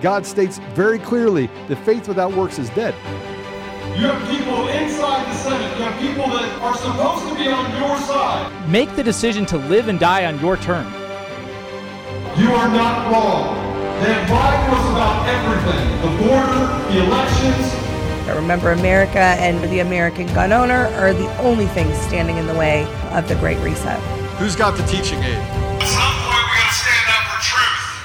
God states very clearly that faith without works is dead. You have people inside the Senate. You have people that are supposed to be on your side. Make the decision to live and die on your terms. You are not wrong. That lied was about everything the border, the elections. Remember, America and the American gun owner are the only things standing in the way of the Great Reset. Who's got the teaching aid?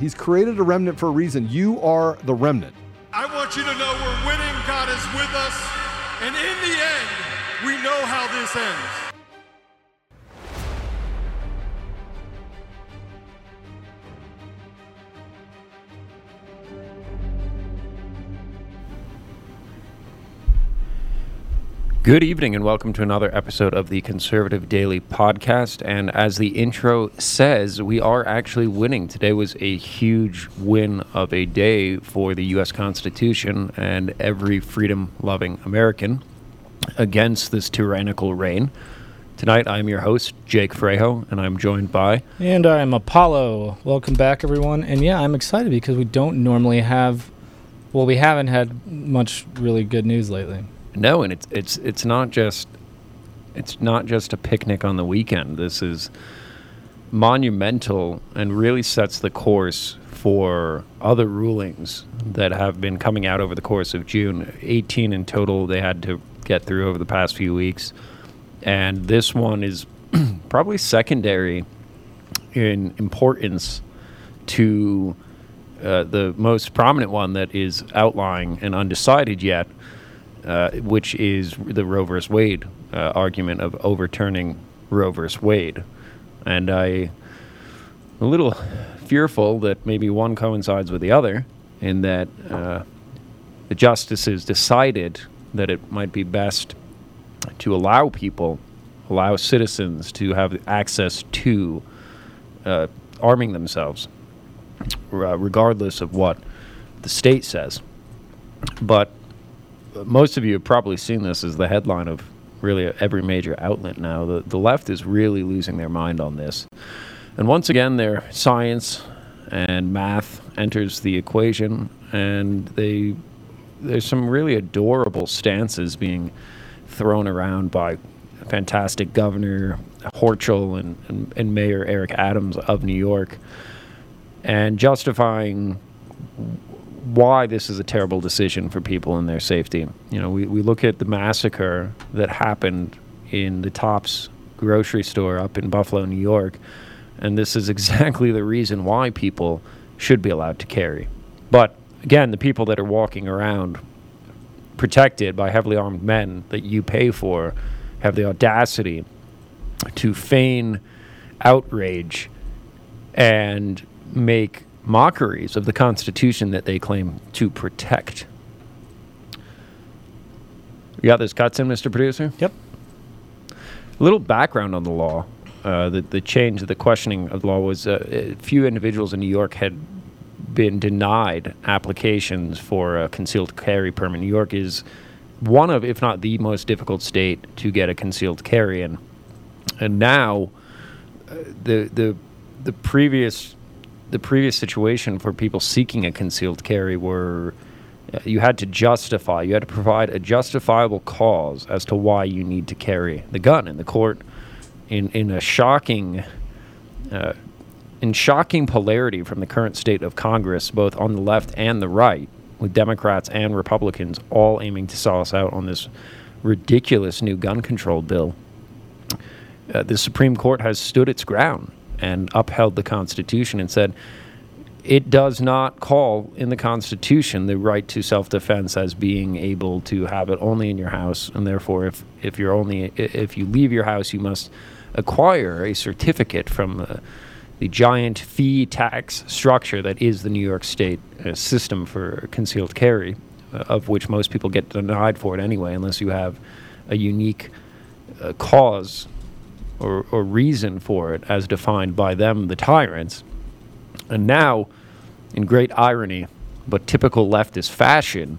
He's created a remnant for a reason. You are the remnant. I want you to know we're winning. God is with us. And in the end, we know how this ends. Good evening and welcome to another episode of the Conservative Daily Podcast. And as the intro says, we are actually winning. Today was a huge win of a day for the U.S. Constitution and every freedom loving American against this tyrannical reign. Tonight, I'm your host, Jake Frejo, and I'm joined by. And I'm Apollo. Welcome back, everyone. And yeah, I'm excited because we don't normally have, well, we haven't had much really good news lately. No, and it's it's it's not just it's not just a picnic on the weekend. This is monumental and really sets the course for other rulings that have been coming out over the course of June. 18 in total they had to get through over the past few weeks. And this one is probably secondary in importance to uh, the most prominent one that is outlying and undecided yet, uh, which is the Roe vs. Wade uh, argument of overturning Roe vs. Wade. And I, a little fearful that maybe one coincides with the other, in that uh, the justices decided that it might be best to allow people, allow citizens to have access to uh, arming themselves, uh, regardless of what the state says. But most of you have probably seen this as the headline of really every major outlet now. The, the left is really losing their mind on this. And once again, their science and math enters the equation, and they there's some really adorable stances being thrown around by fantastic Governor Horchel and, and, and Mayor Eric Adams of New York, and justifying why this is a terrible decision for people and their safety. You know, we, we look at the massacre that happened in the Tops grocery store up in Buffalo, New York, and this is exactly the reason why people should be allowed to carry. But again, the people that are walking around protected by heavily armed men that you pay for have the audacity to feign outrage and make mockeries of the Constitution that they claim to protect. You got this cuts in, Mr. Producer? Yep. A little background on the law. Uh, the, the change, the questioning of the law was uh, a few individuals in New York had been denied applications for a concealed carry permit. New York is one of, if not the most difficult state to get a concealed carry in. And now, uh, the the the previous the previous situation for people seeking a concealed carry were uh, you had to justify, you had to provide a justifiable cause as to why you need to carry the gun in the court. In in a shocking, uh, in shocking polarity from the current state of Congress, both on the left and the right, with Democrats and Republicans all aiming to saw us out on this ridiculous new gun control bill. Uh, the Supreme Court has stood its ground and upheld the Constitution and said it does not call in the Constitution the right to self-defense as being able to have it only in your house, and therefore, if if you're only if you leave your house, you must acquire a certificate from the the giant fee tax structure that is the New York State uh, system for concealed carry, uh, of which most people get denied for it anyway, unless you have a unique uh, cause or, or reason for it as defined by them, the tyrants. And now, in great irony, but typical leftist fashion,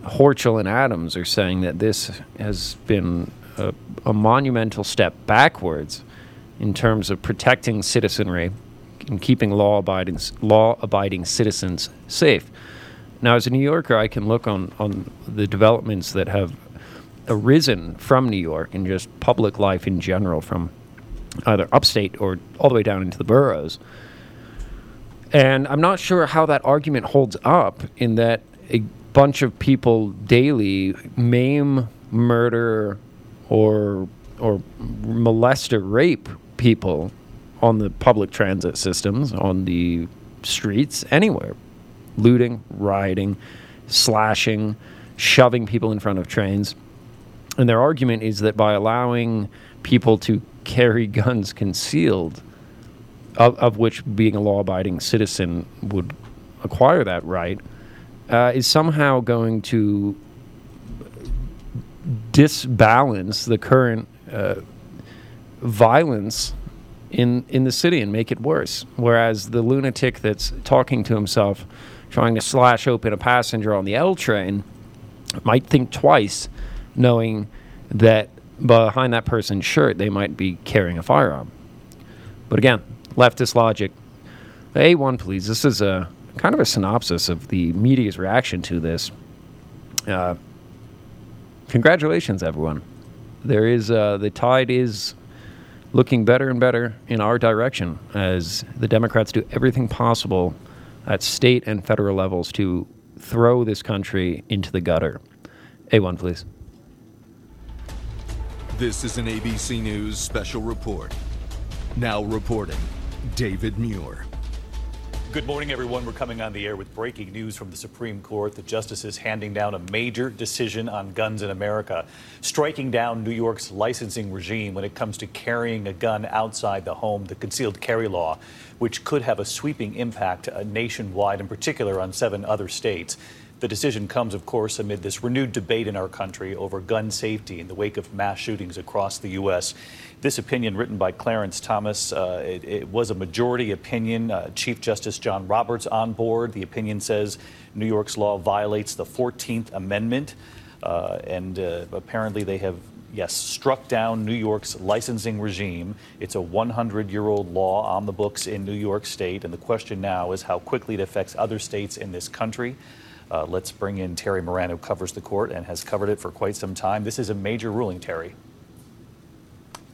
Hochul and Adams are saying that this has been a, a monumental step backwards in terms of protecting citizenry and keeping law-abiding law-abiding citizens safe. Now, as a New Yorker, I can look on on the developments that have arisen from New York and just public life in general, from either upstate or all the way down into the boroughs. And I'm not sure how that argument holds up in that a bunch of people daily maim, murder, or or molest or rape people on the public transit systems, on the streets, anywhere, looting, rioting, slashing, shoving people in front of trains. And their argument is that by allowing people to carry guns concealed, of, of which being a law abiding citizen would acquire that right, uh, is somehow going to disbalance the current uh, violence in in the city and make it worse. Whereas the lunatic that's talking to himself, trying to slash open a passenger on the L train, might think twice, knowing that behind that person's shirt they might be carrying a firearm. But again, leftist logic. A1, please. This is a kind of a synopsis of the media's reaction to this. Uh, congratulations, everyone. There is uh, the tide is looking better and better in our direction as the Democrats do everything possible at state and federal levels to throw this country into the gutter. A1, please. This is an ABC News special report. Now reporting, David Muir. Good morning, everyone. We're coming on the air with breaking news from the Supreme Court. The justices handing down a major decision on guns in America, striking down New York's licensing regime when it comes to carrying a gun outside the home, the concealed carry law, which could have a sweeping impact uh, nationwide, in particular on seven other states. The decision comes, of course, amid this renewed debate in our country over gun safety in the wake of mass shootings across the U.S. This opinion, written by Clarence Thomas, uh, it, it, was a majority opinion. Uh, Chief Justice John Roberts on board. The opinion says New York's law violates the 14th Amendment, uh, and uh, apparently they have yes, struck down New York's licensing regime. It's a 100 year old law on the books in New York State, and the question now is how quickly it affects other states in this country. Uh, let's bring in Terry Moran, who covers the court and has covered it for quite some time. This is a major ruling, Terry.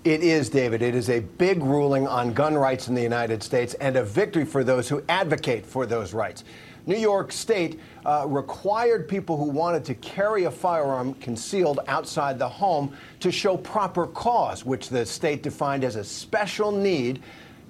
It is, David. It is a big ruling on gun rights in the United States and a victory for those who advocate for those rights. New York State uh, required people who wanted to carry a firearm concealed outside the home to show proper cause, which the state defined as a special need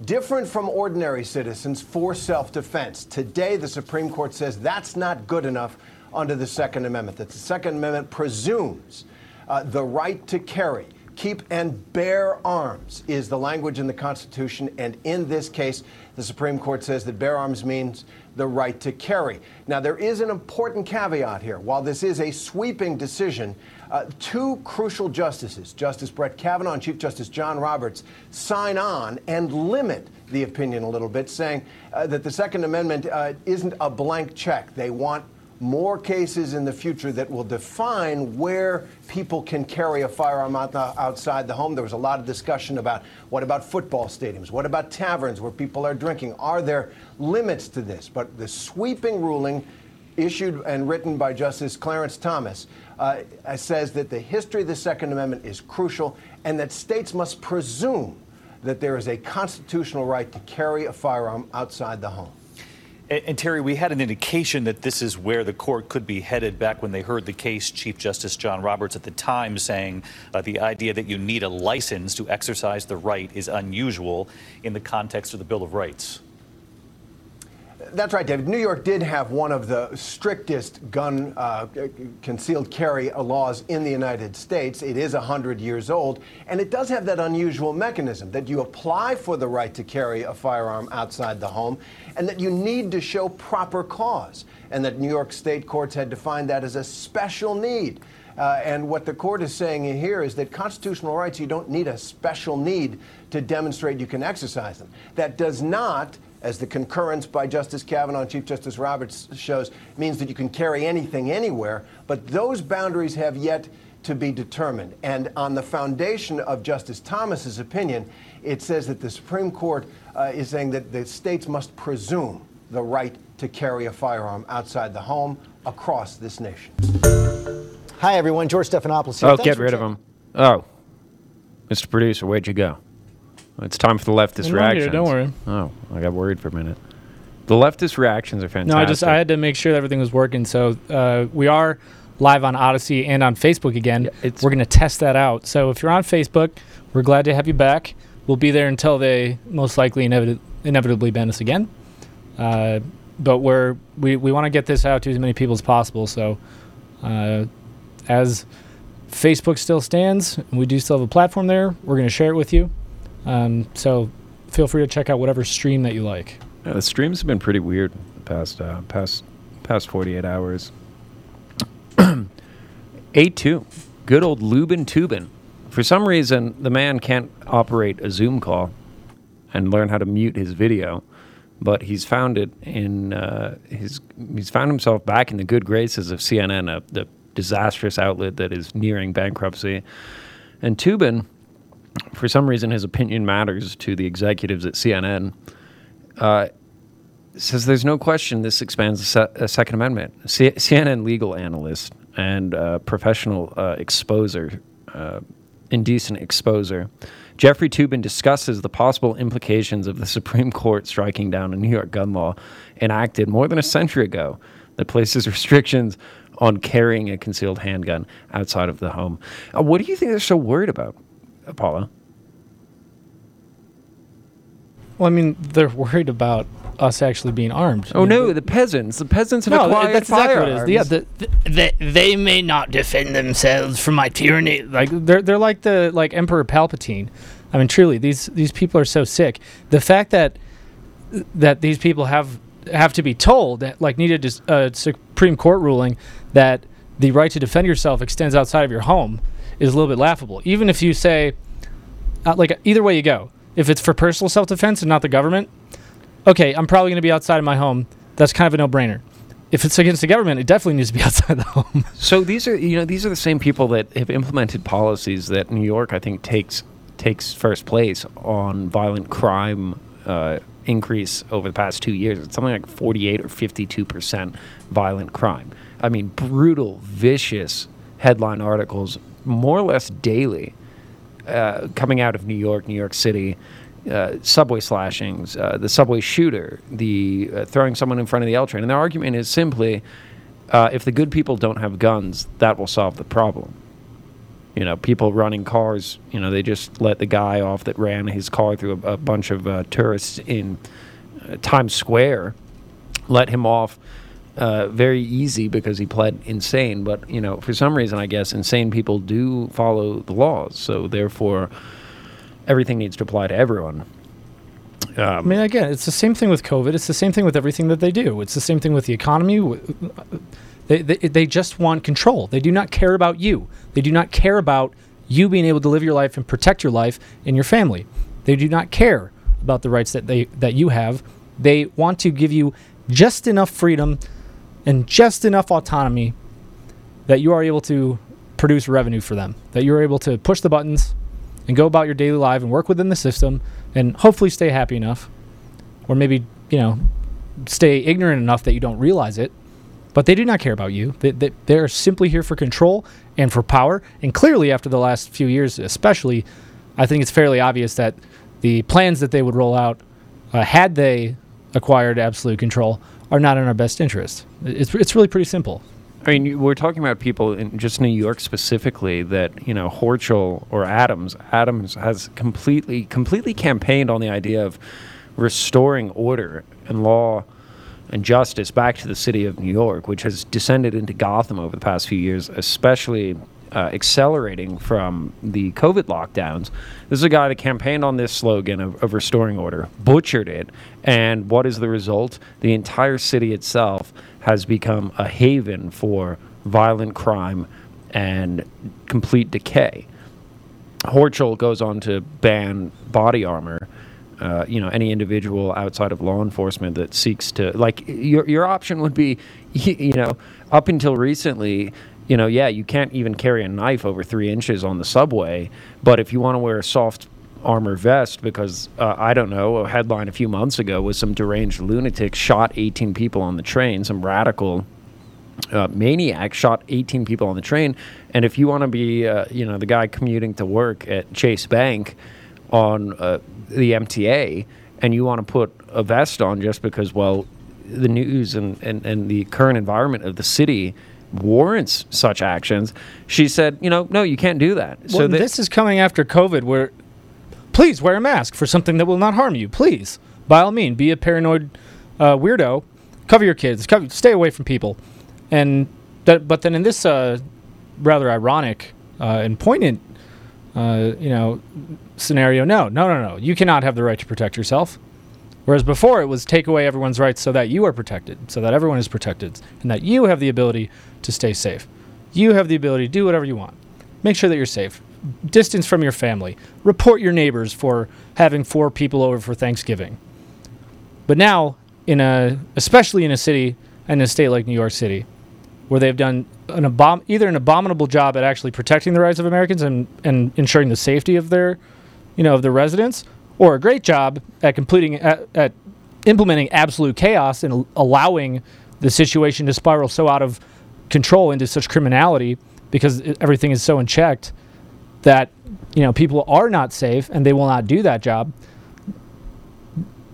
different from ordinary citizens for self defense. Today, the Supreme Court says that's not good enough under the Second Amendment, that the Second Amendment presumes uh, the right to carry. Keep and bear arms is the language in the Constitution, and in this case, the Supreme Court says that bear arms means the right to carry. Now, there is an important caveat here. While this is a sweeping decision, uh, two crucial justices, Justice Brett Kavanaugh and Chief Justice John Roberts, sign on and limit the opinion a little bit, saying uh, that the Second Amendment uh, isn't a blank check. They want more cases in the future that will define where people can carry a firearm out the, outside the home. There was a lot of discussion about what about football stadiums? What about taverns where people are drinking? Are there limits to this? But the sweeping ruling issued and written by Justice Clarence Thomas uh, says that the history of the Second Amendment is crucial and that states must presume that there is a constitutional right to carry a firearm outside the home. And, and, Terry, we had an indication that this is where the court could be headed back when they heard the case. Chief Justice John Roberts at the time saying uh, the idea that you need a license to exercise the right is unusual in the context of the Bill of Rights. That's right, David. New York did have one of the strictest gun uh, concealed carry laws in the United States. It is 100 years old, and it does have that unusual mechanism that you apply for the right to carry a firearm outside the home, and that you need to show proper cause, and that New York state courts had defined that as a special need. Uh, and what the court is saying here is that constitutional rights, you don't need a special need to demonstrate you can exercise them. That does not as the concurrence by Justice Kavanaugh and Chief Justice Roberts shows, means that you can carry anything anywhere. But those boundaries have yet to be determined. And on the foundation of Justice Thomas's opinion, it says that the Supreme Court uh, is saying that the states must presume the right to carry a firearm outside the home across this nation. Hi, everyone. George Stephanopoulos here. Oh, Thanks get for rid of checking- him. Oh, Mr. Producer, where'd you go? It's time for the leftist I'm here, reactions. don't worry. Oh, I got worried for a minute. The leftist reactions are fantastic. No, I just I had to make sure that everything was working. So uh, we are live on Odysee and on Facebook again. we're going to test that out. So if you're on Facebook, we're glad to have you back. We'll be there until they most likely inevit- inevitably ban us again. Uh, but we're we, we want to get this out to as many people as possible. So uh, as Facebook still stands, and we do still have a platform there, we're going to share it with you. Um, so feel free to check out whatever stream that you like. Yeah, the streams have been pretty weird the past uh, past past 48 hours. A2, good old Lubin Toobin. For some reason, the man can't operate a Zoom call and learn how to mute his video, but he's found it in uh, his. He's found himself back in the good graces of CNN, the disastrous outlet that is nearing bankruptcy. And Toobin, for some reason, his opinion matters to the executives at CNN. Uh, says there's no question this expands the se- uh, Second Amendment. C- CNN legal analyst and uh, professional uh, exposer, uh, indecent exposer, Jeffrey Toobin discusses the possible implications of the Supreme Court striking down a New York gun law enacted more than a century ago that places restrictions on carrying a concealed handgun outside of the home. What do you think they're so worried about, Apollo? Well, I mean, they're worried about us actually being armed. Oh no, the peasants. The peasants have No, acquired that's exactly what it firearms. is. Yeah, the, the, they, they may not defend themselves from my tyranny. Like they're they're like the like Emperor Palpatine. I mean, truly, these these people are so sick. The fact that that these people have have to be told that like needed a Supreme Court ruling that the right to defend yourself extends outside of your home is a little bit laughable. Even if you say, uh, like either way you go, if it's for personal self defense and not the government, okay, I'm probably going to be outside of my home. That's kind of a no brainer. If it's against the government, it definitely needs to be outside the home. So these are you know these are the same people that have implemented policies that New York I think takes takes first place on violent crime uh, increase over the past two years. It's something like 48 or 52 percent violent crime. I mean, brutal, vicious headline articles more or less daily uh, coming out of New York, New York City. Uh, subway slashings, uh, the subway shooter, the uh, throwing someone in front of the L train, and their argument is simply, uh, if the good people don't have guns, that will solve the problem. You know, people running cars, you know, they just let the guy off that ran his car through a, a bunch of uh, tourists in Times Square, let him off uh, very easy because he pled insane. But, you know, for some reason, I guess insane people do follow the laws. So therefore, everything needs to apply to everyone. I Um, mean, again, it's the same thing with COVID. It's the same thing with everything that they do. It's the same thing with the economy. They, they, they just want control. They do not care about you. They do not care about you being able to live your life and protect your life and your family. They do not care about the rights that they that you have. They want to give you just enough freedom and just enough autonomy that you are able to produce revenue for them. That you're able to push the buttons and go about your daily life and work within the system and hopefully stay happy enough or maybe you know stay ignorant enough that you don't realize it but they do not care about you they, they, they're simply here for control and for power and clearly after the last few years especially i think it's fairly obvious that the plans that they would roll out uh, had they acquired absolute control are not in our best interest it's, it's really pretty simple I mean, we're talking about people in just New York specifically that you know Horchel or Adams. Adams has completely completely campaigned on the idea of restoring order and law and justice back to the city of New York, which has descended into Gotham over the past few years, especially uh, accelerating from the COVID lockdowns. This is a guy that campaigned on this slogan of, of restoring order, butchered it, and what is the result? The entire city itself has become a haven for violent crime and complete decay. Horchel goes on to ban body armor. Uh, you know, any individual outside of law enforcement that seeks to like your your option would be, you know, up until recently, you know, yeah, you can't even carry a knife over three inches on the subway. But if you want to wear a soft armor vest, because uh, I don't know, a headline a few months ago was some deranged lunatic shot 18 people on the train, some radical uh, maniac shot 18 people on the train. And if you want to be, uh, you know, the guy commuting to work at Chase Bank on uh, the MTA, and you want to put a vest on just because, well, the news and, and, and the current environment of the city warrants such actions, she said, you know, no, you can't do that. Well, so this is coming after COVID, where please wear a mask for something that will not harm you. Please, by all means, be a paranoid uh, weirdo. Cover your kids. Cover, stay away from people. And that, but then in this uh, rather ironic uh, and poignant, uh, you know, scenario, no, no, no, no. You cannot have the right to protect yourself. Whereas before it was take away everyone's rights so that you are protected, so that everyone is protected, and that you have the ability to stay safe. You have the ability to do whatever you want. Make sure that you're safe. Distance from your family. Report your neighbors for having four people over for Thanksgiving. But now, in a especially in a city and a state like New York City, where they've done an abom- either an abominable job at actually protecting the rights of Americans and, and ensuring the safety of their, you know, of the residents, or a great job at completing at, at implementing absolute chaos and allowing the situation to spiral so out of control into such criminality because everything is so unchecked that you know people are not safe and they will not do that job.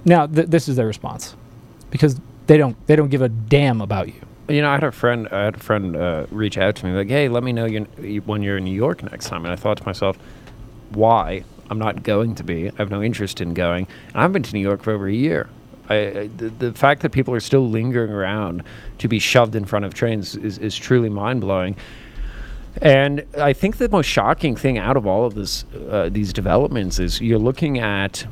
Now th- this is their response because they don't they don't give a damn about you. You know, I had a friend. I had a friend uh, reach out to me like, "Hey, let me know you when you're in New York next time." And I thought to myself, "Why? I'm not going to be. I have no interest in going. And I've been to New York for over a year. I, the, the fact that people are still lingering around to be shoved in front of trains is, is truly mind blowing. And I think the most shocking thing out of all of this, uh, these developments, is you're looking at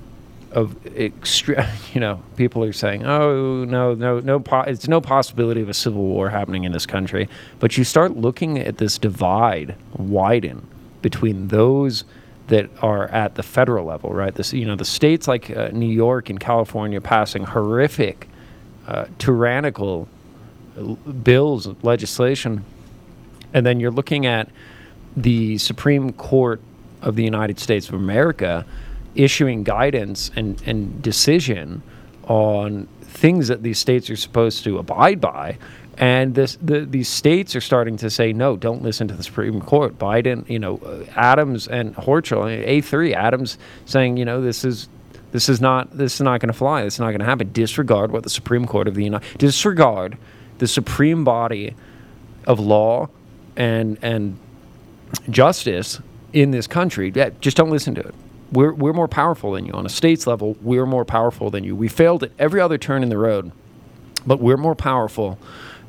of extra, you know, people are saying, "Oh no, no, no, po- it's no possibility of a civil war happening in this country." But you start looking at this divide widen between those that are at the federal level, right? This, you know, the states like uh, New York and California passing horrific, uh, tyrannical uh, bills, legislation, and then you're looking at the Supreme Court of the United States of America issuing guidance and, and decision on things that these states are supposed to abide by and this, the, these states are starting to say, no, don't listen to the Supreme Court. Biden, you know, uh, Adams and Hochul, A3, Adams saying, you know, this is this is not this is not going to fly. This is not going to happen. Disregard what the Supreme Court of the United disregard the supreme body of law and and justice in this country. Yeah, just don't listen to it. We're we're more powerful than you on a state's level. We're more powerful than you. We failed at every other turn in the road, but we're more powerful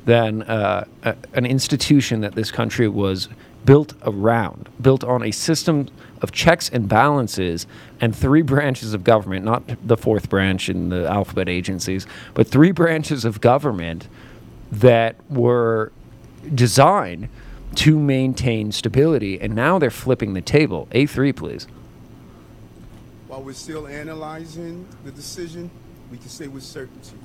than uh, a, an institution that this country was built around, built on a system of checks and balances and three branches of government, not the fourth branch in the alphabet agencies, but three branches of government that were designed to maintain stability. And now they're flipping the table. A3, please. While we're still analyzing the decision, we can say with certainty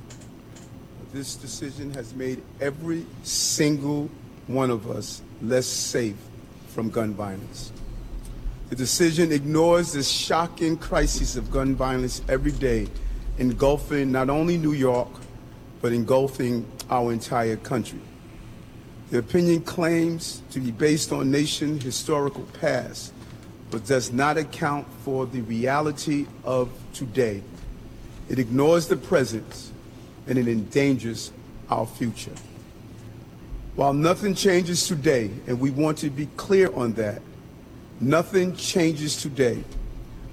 this decision has made every single one of us less safe from gun violence. The decision ignores the shocking crisis of gun violence every day, engulfing not only New York, but engulfing our entire country. The opinion claims to be based on nation historical past, but does not account for the reality of today. It ignores the present and it endangers our future. While nothing changes today, and we want to be clear on that, nothing changes today.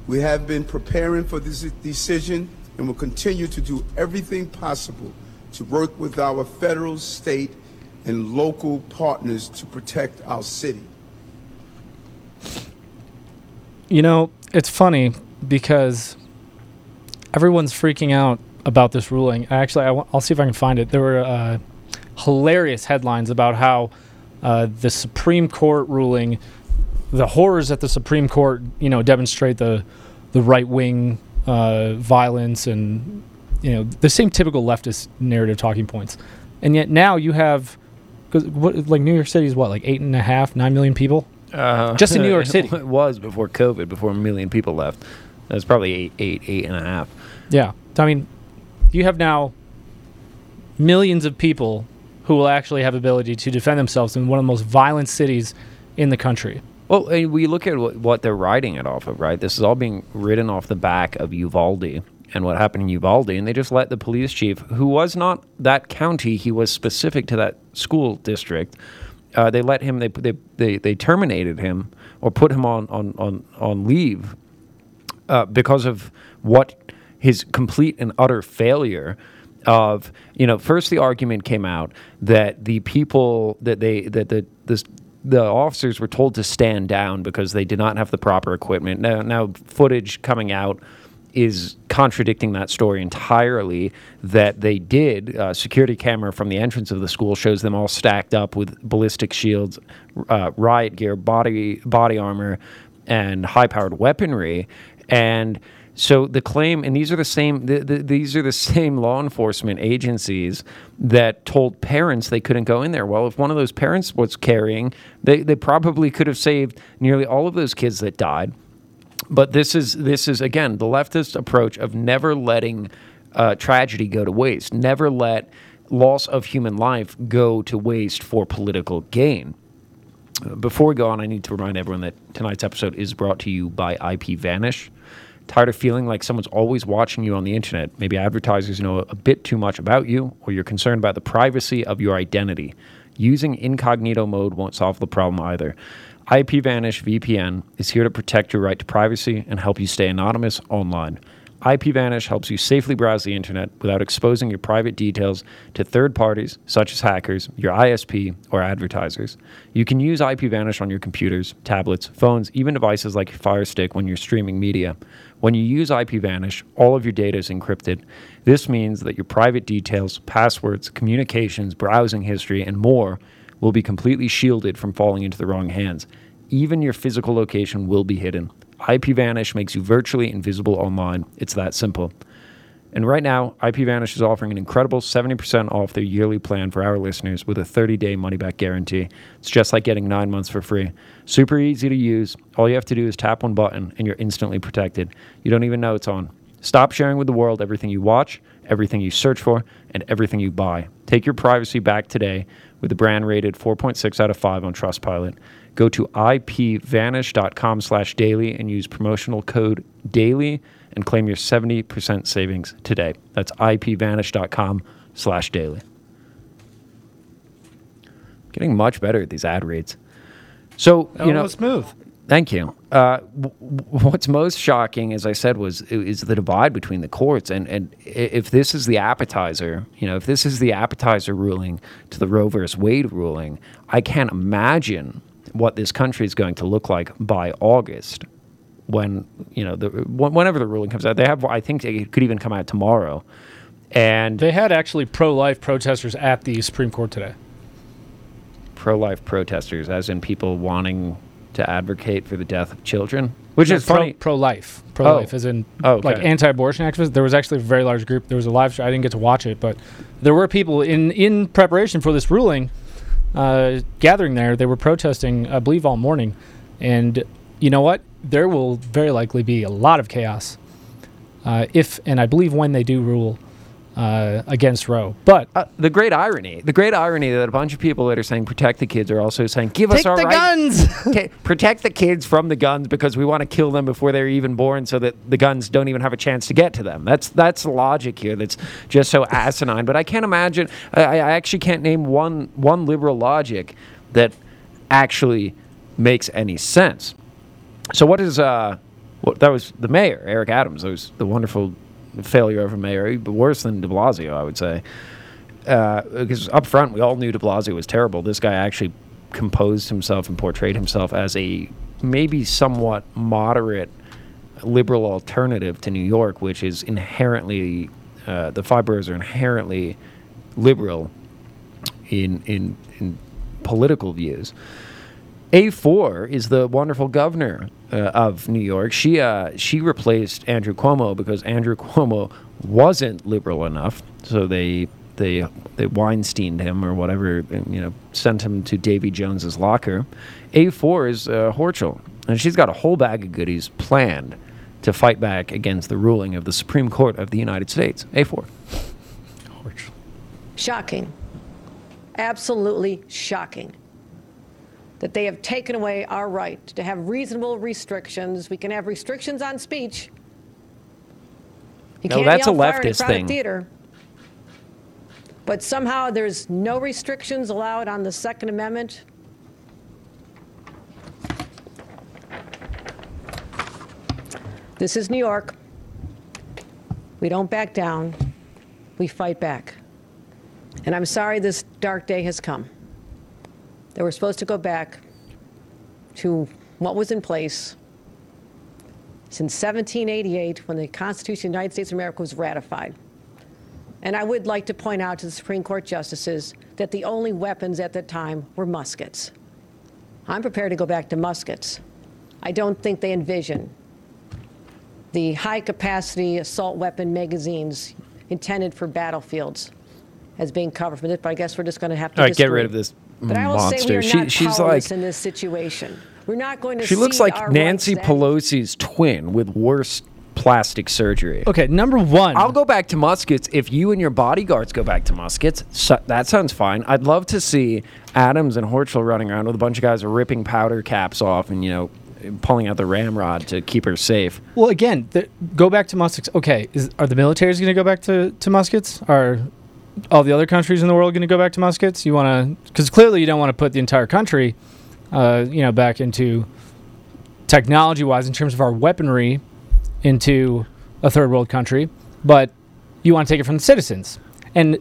We have been preparing for this decision and will continue to do everything possible to work with our federal, state, and local partners to protect our city. You know, it's funny because everyone's freaking out about this ruling. Actually, i w- I'll see if I can find it. There were uh, hilarious headlines about how uh, the Supreme Court ruling, the horrors at the Supreme Court, you know, demonstrate the the right wing uh, violence and you know the same typical leftist narrative talking points. And yet now you have, cause what, like New York City is what, like eight and a half, nine million people, Uh, just in New York City. It was before COVID, before a million people left. That's probably eight, eight, eight and a half. Yeah. I mean, you have now millions of people who will actually have ability to defend themselves in one of the most violent cities in the country. Well, we look at what, what they're riding it off of, right? This is all being ridden off the back of Uvalde and what happened in Uvalde, and they just let the police chief, who was not that county, he was specific to that school district. Uh, they let him. They, they they they terminated him or put him on on on on leave uh, because of what his complete and utter failure of you know first the argument came out that the people that they that the this the officers were told to stand down because they did not have the proper equipment now now footage coming out is contradicting that story entirely. That they did. Uh, security camera from the entrance of the school shows them all stacked up with ballistic shields, uh, riot gear, body body armor, and high-powered weaponry. And so the claim, and these are the same. The, the, these are the same law enforcement agencies that told parents they couldn't go in there. Well, if one of those parents was carrying, they, they probably could have saved nearly all of those kids that died but this is this is again the leftist approach of never letting uh, tragedy go to waste, never let loss of human life go to waste for political gain. Uh, Before we go on, I need to remind everyone that tonight's episode is brought to you by IP Vanish. Tired of feeling like someone's always watching you on the internet? Maybe advertisers know a bit too much about you, or you're concerned about the privacy of your identity. Using incognito mode won't solve the problem either. IPVanish VPN is here to protect your right to privacy and help you stay anonymous online. IPVanish helps you safely browse the internet without exposing your private details to third parties, such as hackers, your ISP, or advertisers. You can use IPVanish on your computers, tablets, phones, even devices like your Fire Stick when you're streaming media. When you use IPVanish, all of your data is encrypted. This means that your private details, passwords, communications, browsing history, and more will be completely shielded from falling into the wrong hands. Even your physical location will be hidden. IPVanish makes you virtually invisible online. It's that simple. And right now, IPVanish is offering an incredible 70% off their yearly plan for our listeners with a 30 day money back guarantee. It's just like getting nine months for free. Super easy to use. All you have to do is tap one button and you're instantly protected. You don't even know it's on. Stop sharing with the world everything you watch, everything you search for, and everything you buy. Take your privacy back today with the brand rated 4.6 out of 5 on Trustpilot. Go to ipvanish.com slash daily and use promotional code DAILY and claim your 70% savings today. That's ipvanish.com slash daily. Getting much better at these ad reads. So, Oh, you know, smooth. Thank you. Uh, w- w- what's most shocking, as I said, was is the divide between the courts, and and if this is the appetizer, you know, if this is the appetizer ruling to the Roe versus Wade ruling, I can't imagine what this country is going to look like by August, when you know the whenever the ruling comes out. They have, I think, it could even come out tomorrow, and They had actually pro-life protesters at the Supreme Court today. pro-life protesters, as in people wanting to advocate for the death of children, which No, is pro, funny. Pro-life, pro-life, Oh. as in Oh, okay. like anti-abortion activists. There was actually a very large group. There was a live show. I didn't get to watch it, but there were people in in preparation for this ruling, uh, gathering there. They were protesting, I believe, all morning, and you know what? There will very likely be a lot of chaos uh, if and I believe when they do rule uh, against Roe. But uh, the great irony, the great irony that a bunch of people that are saying protect the kids are also saying give us our the right- guns! Okay, protect the kids from the guns because we want to kill them before they're even born, so that the guns don't even have a chance to get to them. That's that's the logic here. That's just so asinine. But I can't imagine. I, I actually can't name one one liberal logic that actually makes any sense. So what is uh, what that was the mayor Eric Adams. That was the wonderful failure of a mayor, but worse than De Blasio, I would say. uh, because up front we all knew De Blasio was terrible. This guy actually composed himself and portrayed himself as a maybe somewhat moderate liberal alternative to New York, which is inherently uh, the five boroughs are inherently liberal in in in political views. A4 is the wonderful governor uh, of New York. She uh, she replaced Andrew Cuomo because Andrew Cuomo wasn't liberal enough, so they they they Weinsteined him or whatever, and, you know, sent him to Davy Jones's locker. A4 is uh, Hochul, and she's got a whole bag of goodies planned to fight back against the ruling of the Supreme Court of the United States. A4. Horchel. Shocking. Absolutely shocking. That they have taken away our right to have reasonable restrictions. We can have restrictions on speech. You No, can't that's a yell fire in leftist thing. Theater. But somehow there's no restrictions allowed on the Second Amendment. This is New York. We don't back down. We fight back. And I'm sorry this dark day has come. That we're supposed to go back to what was in place since 1788 when the Constitution of the United States of America was ratified. And I would like to point out to the Supreme Court justices that the only weapons at that time were muskets. I'm prepared to go back to muskets. I don't think they envision the high capacity assault weapon magazines intended for battlefields as being covered from this, but I guess we're just going to have to All right, get rid of this But I will say we monster. are She, not she's like in this situation. We're not going to she looks like Nancy rights to Pelosi's twin with worse plastic surgery. Okay, number one. I'll go back to muskets if you and your bodyguards go back to muskets. So, that sounds fine. I'd love to see Adams and Horchel running around with a bunch of guys ripping powder caps off and you know pulling out the ramrod to keep her safe. Well, again, the, go back to muskets. Okay, is, are the militaries going to go back to, to muskets? Are all the other countries in the world going to go back to muskets? You want to, because clearly you don't want to put the entire country, uh, you know, back into technology-wise in terms of our weaponry into a third world country, but you want to take it from the citizens. And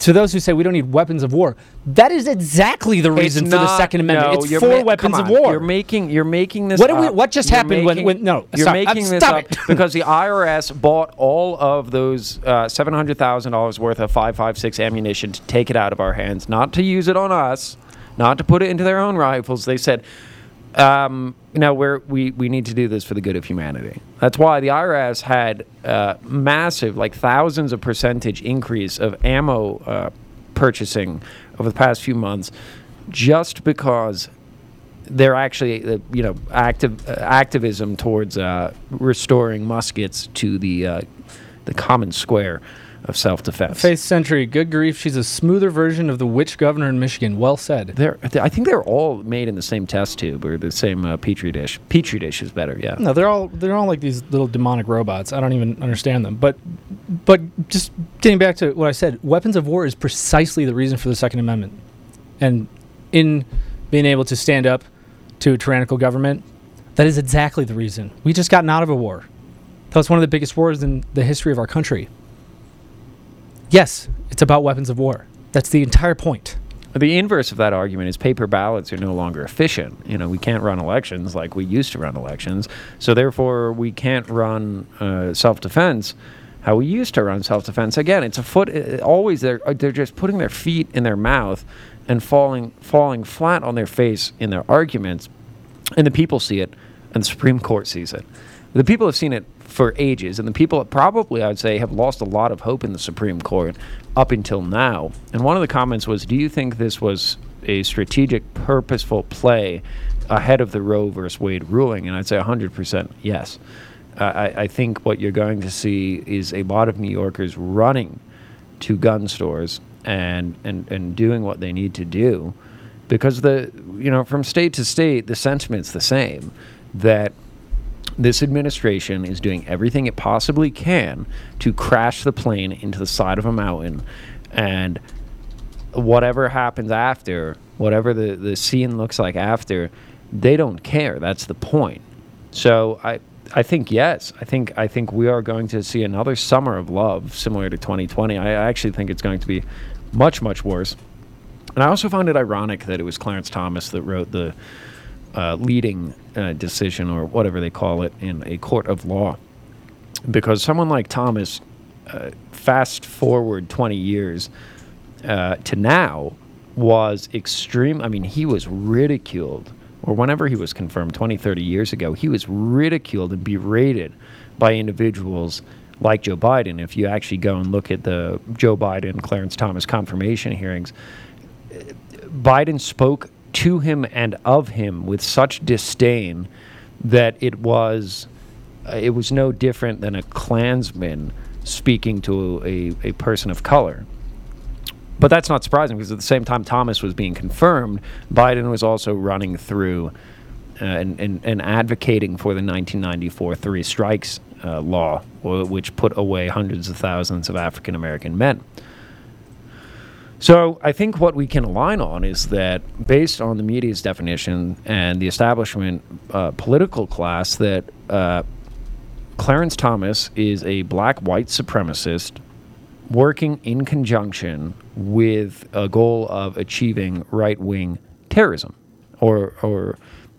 to those who say we don't need weapons of war, that is exactly the reason It's for the Second Amendment. no, it's for ma- weapons of war. You're making you're making this. What we- up. what just You're happened making- when- no, you're stop. making Uh, this up it. because the IRS bought all of those uh, seven hundred thousand dollars worth of five five six ammunition to take it out of our hands, not to use it on us, not to put it into their own rifles. They said. Um, no, we're, we we need to do this for the good of humanity. That's why the IRS had uh, massive, like thousands of percentage increase of ammo uh, purchasing over the past few months, just because they're actually, uh, you know, active uh, activism towards uh, restoring muskets to the the common square of self-defense. Faith Century, good grief, she's a smoother version of the witch governor in Michigan. Well said. They're, I think they're all made in the same test tube or the same uh, petri dish. Petri dish is better, yeah. No, they're all they're all like these little demonic robots. I don't even understand them. But but just getting back to what I said, weapons of war is precisely the reason for the Second Amendment. And in being able to stand up to a tyrannical government, that is exactly the reason. We just gotten out of a war. That was one of the biggest wars in the history of our country. Yes, it's about weapons of war. That's the entire point. The inverse of that argument is paper ballots are no longer efficient. You know, we can't run elections like we used to run elections. So therefore, we can't run uh, self-defense how we used to run self-defense. Again, it's a foot. uh, Always they're uh, they're just putting their feet in their mouth and falling falling flat on their face in their arguments, and the people see it, and the Supreme Court sees it. The people have seen it for ages, and the people probably, I'd say, have lost a lot of hope in the Supreme Court up until now. And one of the comments was, "Do you think this was a strategic, purposeful play ahead of the Roe versus Wade ruling?" And I'd say 100% yes. I, I think what you're going to see is a lot of New Yorkers running to gun stores and, and, and doing what they need to do because the you know from state to state the sentiment's the same that this administration is doing everything it possibly can to crash the plane into the side of a mountain and whatever happens after whatever the, the scene looks like after they don't care that's the point so i I think yes. I think I think we are going to see another summer of love, similar to 2020. I actually think it's going to be much, much worse. And I also found it ironic that it was Clarence Thomas that wrote the uh, leading uh, decision, or whatever they call it, in a court of law. Because someone like Thomas, uh, fast forward 20 years uh, to now, was extreme. I mean, he was ridiculed, or whenever he was confirmed 20, 30 years ago, he was ridiculed and berated by individuals like Joe Biden. If you actually go and look at the Joe Biden, Clarence Thomas confirmation hearings, Biden spoke to him and of him with such disdain that it was uh, it was no different than a Klansman speaking to a, a person of color. But that's not surprising because at the same time Thomas was being confirmed, Biden was also running through uh, and, and, and advocating for the 1994 three strikes uh, law, which put away hundreds of thousands of African American men. So I think what we can align on is that, based on the media's definition and the establishment uh, political class, that uh, Clarence Thomas is a black white supremacist working in conjunction with a goal of achieving right wing terrorism or, or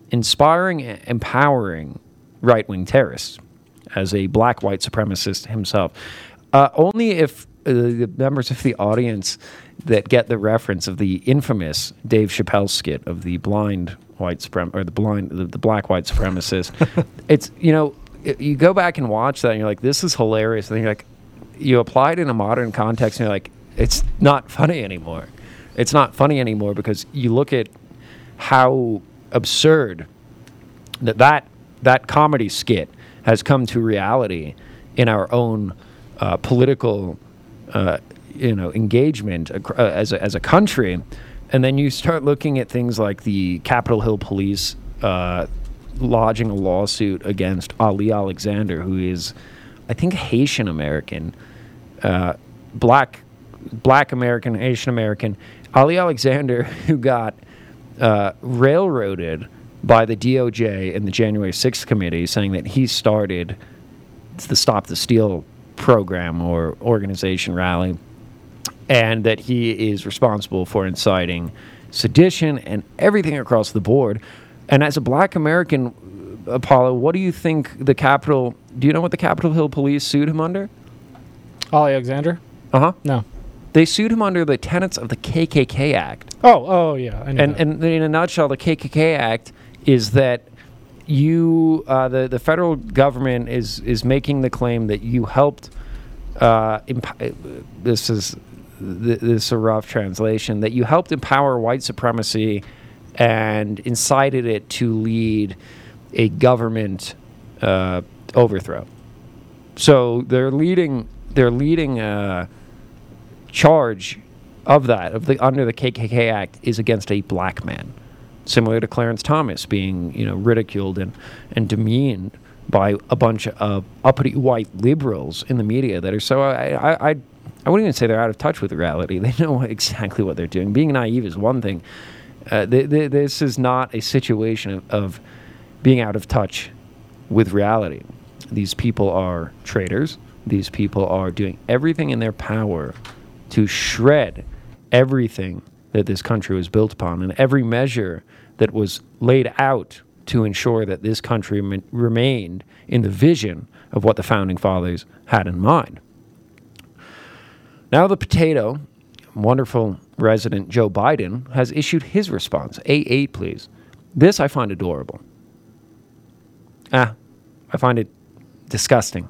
inspiring, empowering right wing terrorists as a black white supremacist himself. Uh, only if uh, the members of the audience that get the reference of the infamous Dave Chappelle skit of the blind white suprem or the blind the, the black white supremacist. it's you know i- you go back and watch that and you're like this is hilarious and you're like you apply it in a modern context and you're like it's not funny anymore. It's not funny anymore because you look at how absurd that that that comedy skit has come to reality in our own uh, political uh, you know engagement uh, as a, as a country and then you start looking at things like the Capitol Hill police uh, lodging a lawsuit against Ali Alexander who is I think Haitian American uh, black black American Haitian American. Ali Alexander who got uh, railroaded by the DOJ and the January 6th committee saying that he started the Stop the Steal program or organization rally and that he is responsible for inciting sedition and everything across the board. And as a black American, uh, Apollo, what do you think the Capitol, do you know what the Capitol Hill police sued him under? Ali Alexander? Uh huh. No. They sued him under the tenets of the KKK Act. Oh, oh yeah. And, that. and in a nutshell, the KKK Act is that you, uh, the the federal government is is making the claim that you helped. Uh, emp- uh, this is th- this is a rough translation that you helped empower white supremacy and incited it to lead a government uh, overthrow. So they're leading they're leading a charge of that of the under the KKK Act is against a black man, similar to Clarence Thomas being you know ridiculed and and demeaned by a bunch of uppity white liberals in the media that are so I I. I I wouldn't even say they're out of touch with reality. They know exactly what they're doing. Being naive is one thing. Uh, th- th- this is not a situation of, of being out of touch with reality. These people are traitors. These people are doing everything in their power to shred everything that this country was built upon and every measure that was laid out to ensure that this country rem- remained in the vision of what the founding fathers had in mind. Now, the potato, wonderful resident Joe Biden, has issued his response. A8, please. This I find adorable. Ah, I find it disgusting.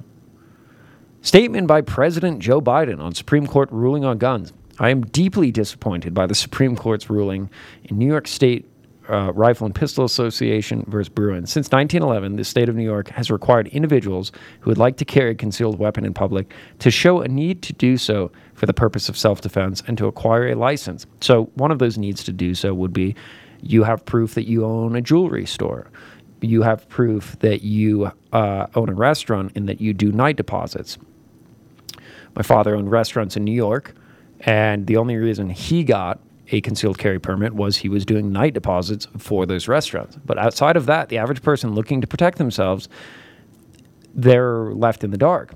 Statement by President Joe Biden on Supreme Court ruling on guns. I am deeply disappointed by the Supreme Court's ruling in New York State uh, Rifle and Pistol Association versus Bruen. Since 1911, the state of New York has required individuals who would like to carry a concealed weapon in public to show a need to do so for the purpose of self defense and to acquire a license. So, one of those needs to do so would be you have proof that you own a jewelry store. You have proof that you uh, own a restaurant and that you do night deposits. My father owned restaurants in New York, and the only reason he got a concealed carry permit was he was doing night deposits for those restaurants. But outside of that, the average person looking to protect themselves, they're left in the dark.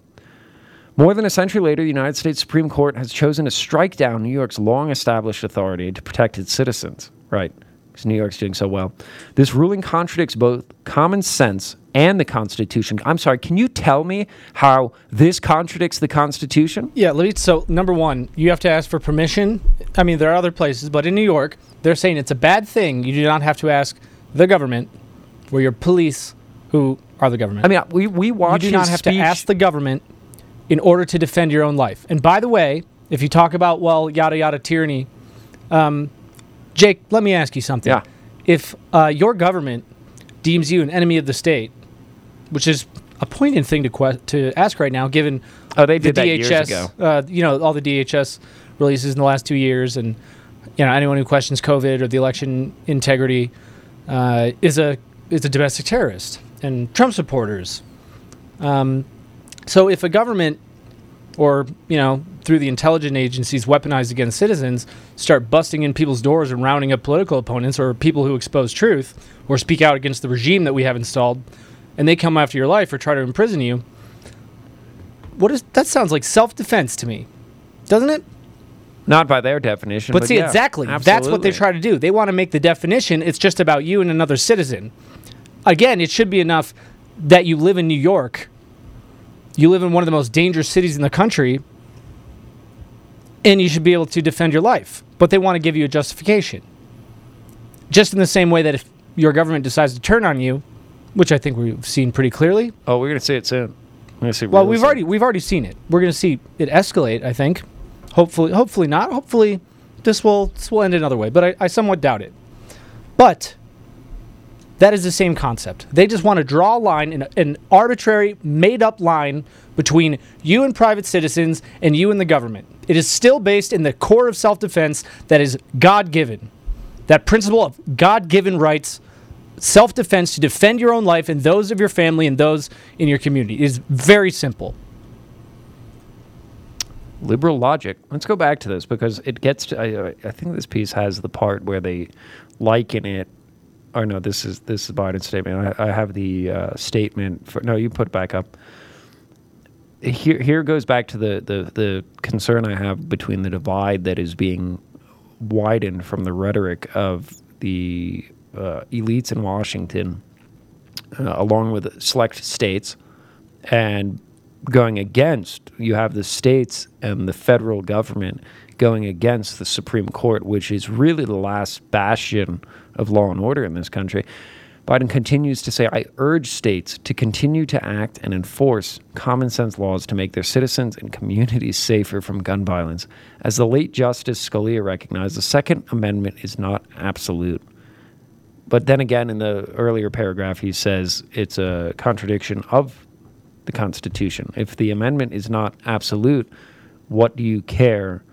More than a century later, the United States Supreme Court has chosen to strike down New York's long established authority to protect its citizens. Right, because New York's doing so well. This ruling contradicts both common sense and the Constitution. I'm sorry, can you tell me how this contradicts the Constitution? Yeah, let me. So, number one, you have to ask for permission. I mean, there are other places, but in New York, they're saying it's a bad thing. You do not have to ask the government or your police, who are the government. I mean, we, we watch You do not have speech- to ask the government in order to defend your own life. And by the way, if you talk about, well, yada, yada, tyranny, um, Jake, let me ask you something. Yeah. If uh, your government deems you an enemy of the state, which is a poignant thing to que- to ask right now, given Oh, they the did that years ago. Uh, you know, all the DHS releases in the last two years, and you know, anyone who questions COVID or the election integrity uh, is a is a domestic terrorist, and Trump supporters. Um, so if a government or you know through the intelligence agencies weaponized against citizens start busting in people's doors and rounding up political opponents or people who expose truth or speak out against the regime that we have installed and they come after your life or try to imprison you. What is that sounds like self-defense to me doesn't it? Not by their definition. but, see yeah, exactly. That's what they try to do. They want to make the definition it's just about you and another citizen. Again it should be enough that you live in new york. You live in one of the most dangerous cities in the country and you should be able to defend your life. But they want to give you a justification. Just in the same way that if your government decides to turn on you which i think we've seen pretty clearly. Oh, we're gonna see it soon. We're gonna see. well we've soon. already we've already seen it. We're going to see it escalate i think. Hopefully hopefully not. Hopefully this will this will end another way but i, I somewhat doubt it. But that is the same concept. They just want to draw a line an, an arbitrary made up line between you and private citizens and you and the government it is still based in the core of self-defense that is god-given that principle of god-given rights self-defense to defend your own life and those of your family and those in your community is very simple liberal logic. Let's go back to this because it gets to. I, I- I think this piece has the part where they liken it. oh no, this is this is Biden's statement. I, I have the uh, statement for. No, you put it back up. Here, here goes back to the, the the concern I have between the divide that is being widened from the rhetoric of the uh, elites in Washington, uh, along with select states, and going against you have the states and the federal government going against the Supreme Court, which is really the last bastion of law and order in this country. Biden continues to say, I urge states to continue to act and enforce common sense laws to make their citizens and communities safer from gun violence. As the late Justice Scalia recognized, the Second Amendment is not absolute. But then again, in the earlier paragraph, he says it's a contradiction of the Constitution. If the amendment is not absolute, what do you care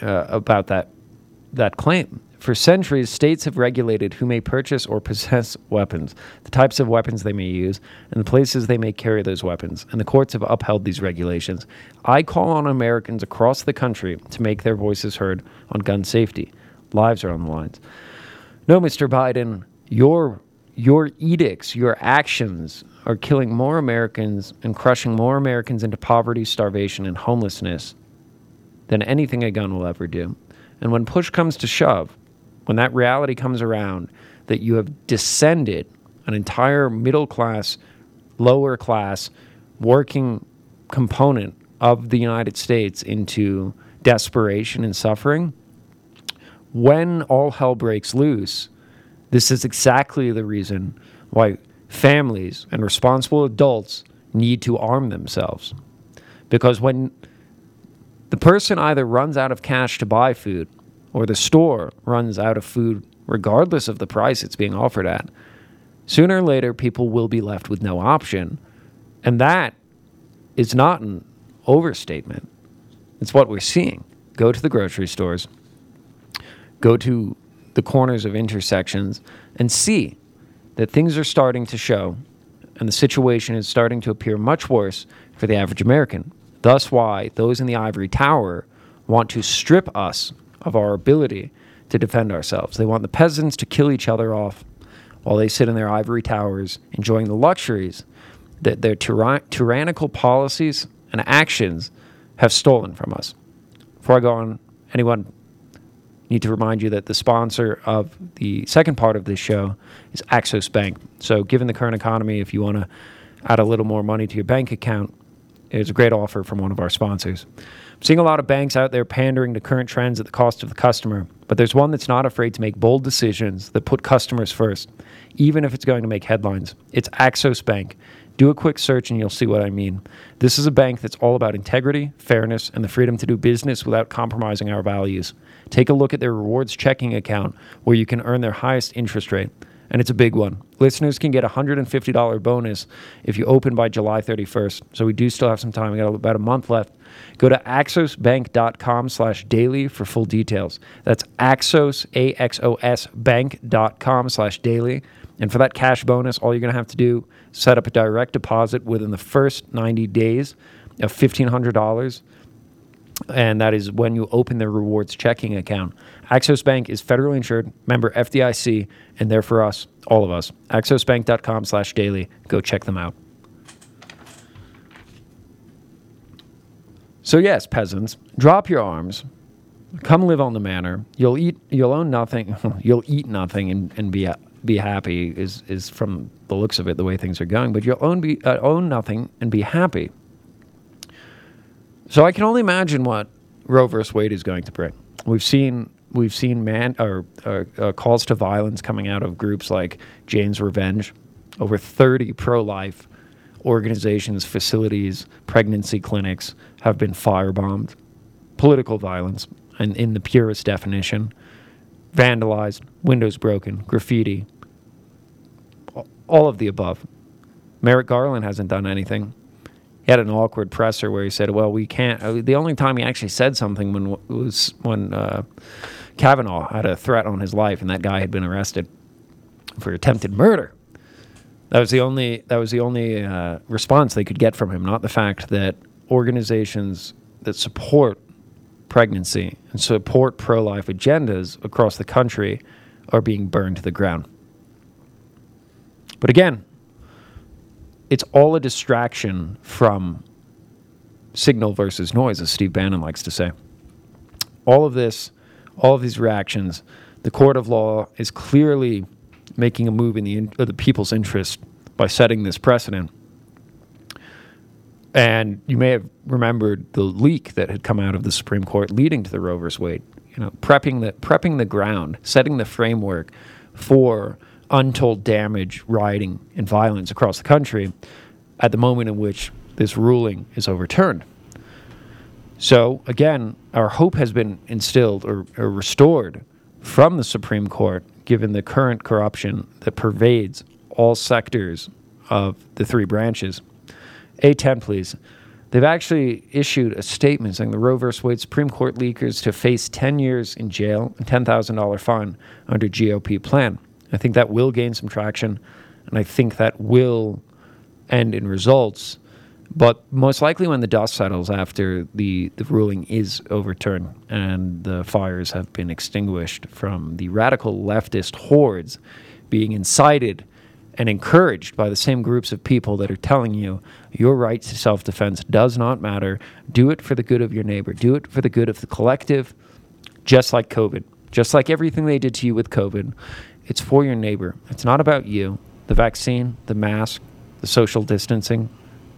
uh, about that that claim? For centuries, states have regulated who may purchase or possess weapons, the types of weapons they may use, and the places they may carry those weapons, and the courts have upheld these regulations. I call on Americans across the country to make their voices heard on gun safety. Lives are on the lines. No, Mr. Biden, your your edicts, your actions are killing more Americans and crushing more Americans into poverty, starvation, and homelessness than anything a gun will ever do. And when push comes to shove, when that reality comes around that you have descended an entire middle class, lower class, working component of the United States into desperation and suffering, when all hell breaks loose, this is exactly the reason why families and responsible adults need to arm themselves. Because when the person either runs out of cash to buy food or the store runs out of food, regardless of the price it's being offered at, sooner or later people will be left with no option. And that is not an overstatement. It's what we're seeing. Go to the grocery stores, go to the corners of intersections, and see that things are starting to show and the situation is starting to appear much worse for the average American. Thus, why those in the ivory tower want to strip us of our ability to defend ourselves. They want the peasants to kill each other off while they sit in their ivory towers enjoying the luxuries that their tyra- tyrannical policies and actions have stolen from us. Before I go on, anyone need to remind you that the sponsor of the second part of this show is Axos Bank. So, given the current economy, if you want to add a little more money to your bank account, it's a great offer from one of our sponsors. I'm seeing a lot of banks out there pandering to current trends at the cost of the customer, but there's one that's not afraid to make bold decisions that put customers first, even if it's going to make headlines. It's Axos Bank. Do a quick search and you'll see what I mean. This is a bank that's all about integrity, fairness, and the freedom to do business without compromising our values. Take a look at their rewards checking account where you can earn their highest interest rate. And it's a big one. Listeners can get a $150 bonus if you open by July 31st. So we do still have some time. We got about a month left. Go to axosbank.com slash daily for full details. That's axos, A-X-O-S, bank.com slash daily. And for that cash bonus, all you're going to have to do set up a direct deposit within the first 90 days of $1,500 and that is when you open their rewards checking account. Axos Bank is federally insured, member FDIC, and they're for us, all of us. AxosBank.com slash daily. Go check them out. So yes, peasants, drop your arms. Come live on the manor. You'll eat. You'll own nothing. You'll eat nothing and, and be be happy. Is is from the looks of it the way things are going. But you'll own be uh, own nothing and be happy. So I can only imagine what Roe versus Wade is going to bring. We've seen we've seen man or uh, uh, calls to violence coming out of groups like Jane's Revenge. Over 30 pro-life organizations, facilities, pregnancy clinics have been firebombed. Political violence, and in the purest definition, vandalized, windows broken, graffiti, all of the above. Merrick Garland hasn't done anything he had an awkward presser where he said, "Well, we can't." Uh, the only time he actually said something when was when uh, Kavanaugh had a threat on his life, and that guy had been arrested for attempted murder. That was the only that was the only uh, response they could get from him, not the fact that organizations that support pregnancy and support pro-life agendas across the country are being burned to the ground. But again, it's all a distraction from signal versus noise, as Steve Bannon likes to say. All of this, all of these reactions, the court of law is clearly making a move in the, in, uh, the people's interest by setting this precedent. And you may have remembered the leak that had come out of the Supreme Court leading to the Roe v. Wade. You know, prepping the prepping the ground, setting the framework for untold damage, rioting, and violence across the country at the moment in which this ruling is overturned. So, again, our hope has been instilled or, or restored from the Supreme Court, given the current corruption that pervades all sectors of the three branches. A10, please. They've actually issued a statement saying the Roe v. Wade Supreme Court leakers to face 10 years in jail and $10,000 fine under GOP plan. I think that will gain some traction, and I think that will end in results. But most likely, when the dust settles after the, the ruling is overturned and the fires have been extinguished from the radical leftist hordes being incited and encouraged by the same groups of people that are telling you your right to self defense does not matter. Do it for the good of your neighbor, do it for the good of the collective, just like COVID, just like everything they did to you with COVID. It's for your neighbor. It's not about you. The vaccine, the mask, the social distancing,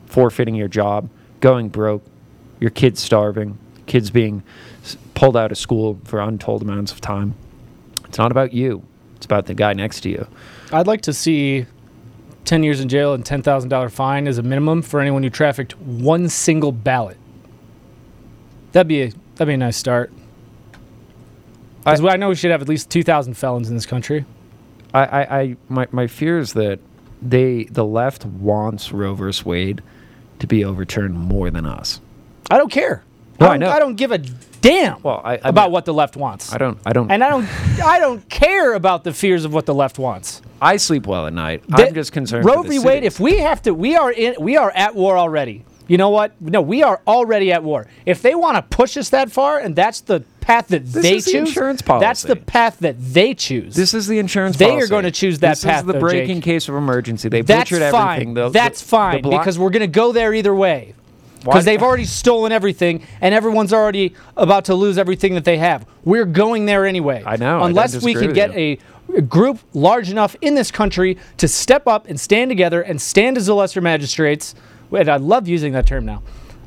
forfeiting your job, going broke, your kids starving, kids being pulled out of school for untold amounts of time. It's not about you. It's about the guy next to you. I'd like to see 10 years in jail and $10,000 fine as a minimum for anyone who trafficked one single ballot. That'd be a, that'd be a nice start. I, I know we should have at least 2,000 felons in this country. I, I, I my, my fear is that they the left wants Roe versus Wade to be overturned more than us. I don't care. No, I, I don't, know. I don't give a damn well, I, I about mean, what the left wants. I don't. I don't. and I don't. I don't care about the fears of what the left wants. I sleep well at night. The- I'm just concerned. Roe v. Wade. If we have to, we are in. We are at war already. You know what? No, we are already at war. If they want to push us that far, and that's the path that This they is the choose, insurance that's the path that they choose. This is the insurance. Policy. They are going to choose that this path. is the though, breaking Jake. case of emergency. They That's butchered fine. everything. The- that's the- fine the because we're going to go there either way. because they've already stolen everything, and everyone's already about to lose everything that they have. We're going there anyway. I know, I Unless we disagree can get a, a group large enough in this country to step up and stand together and stand as the lesser magistrates. And I love using that term now.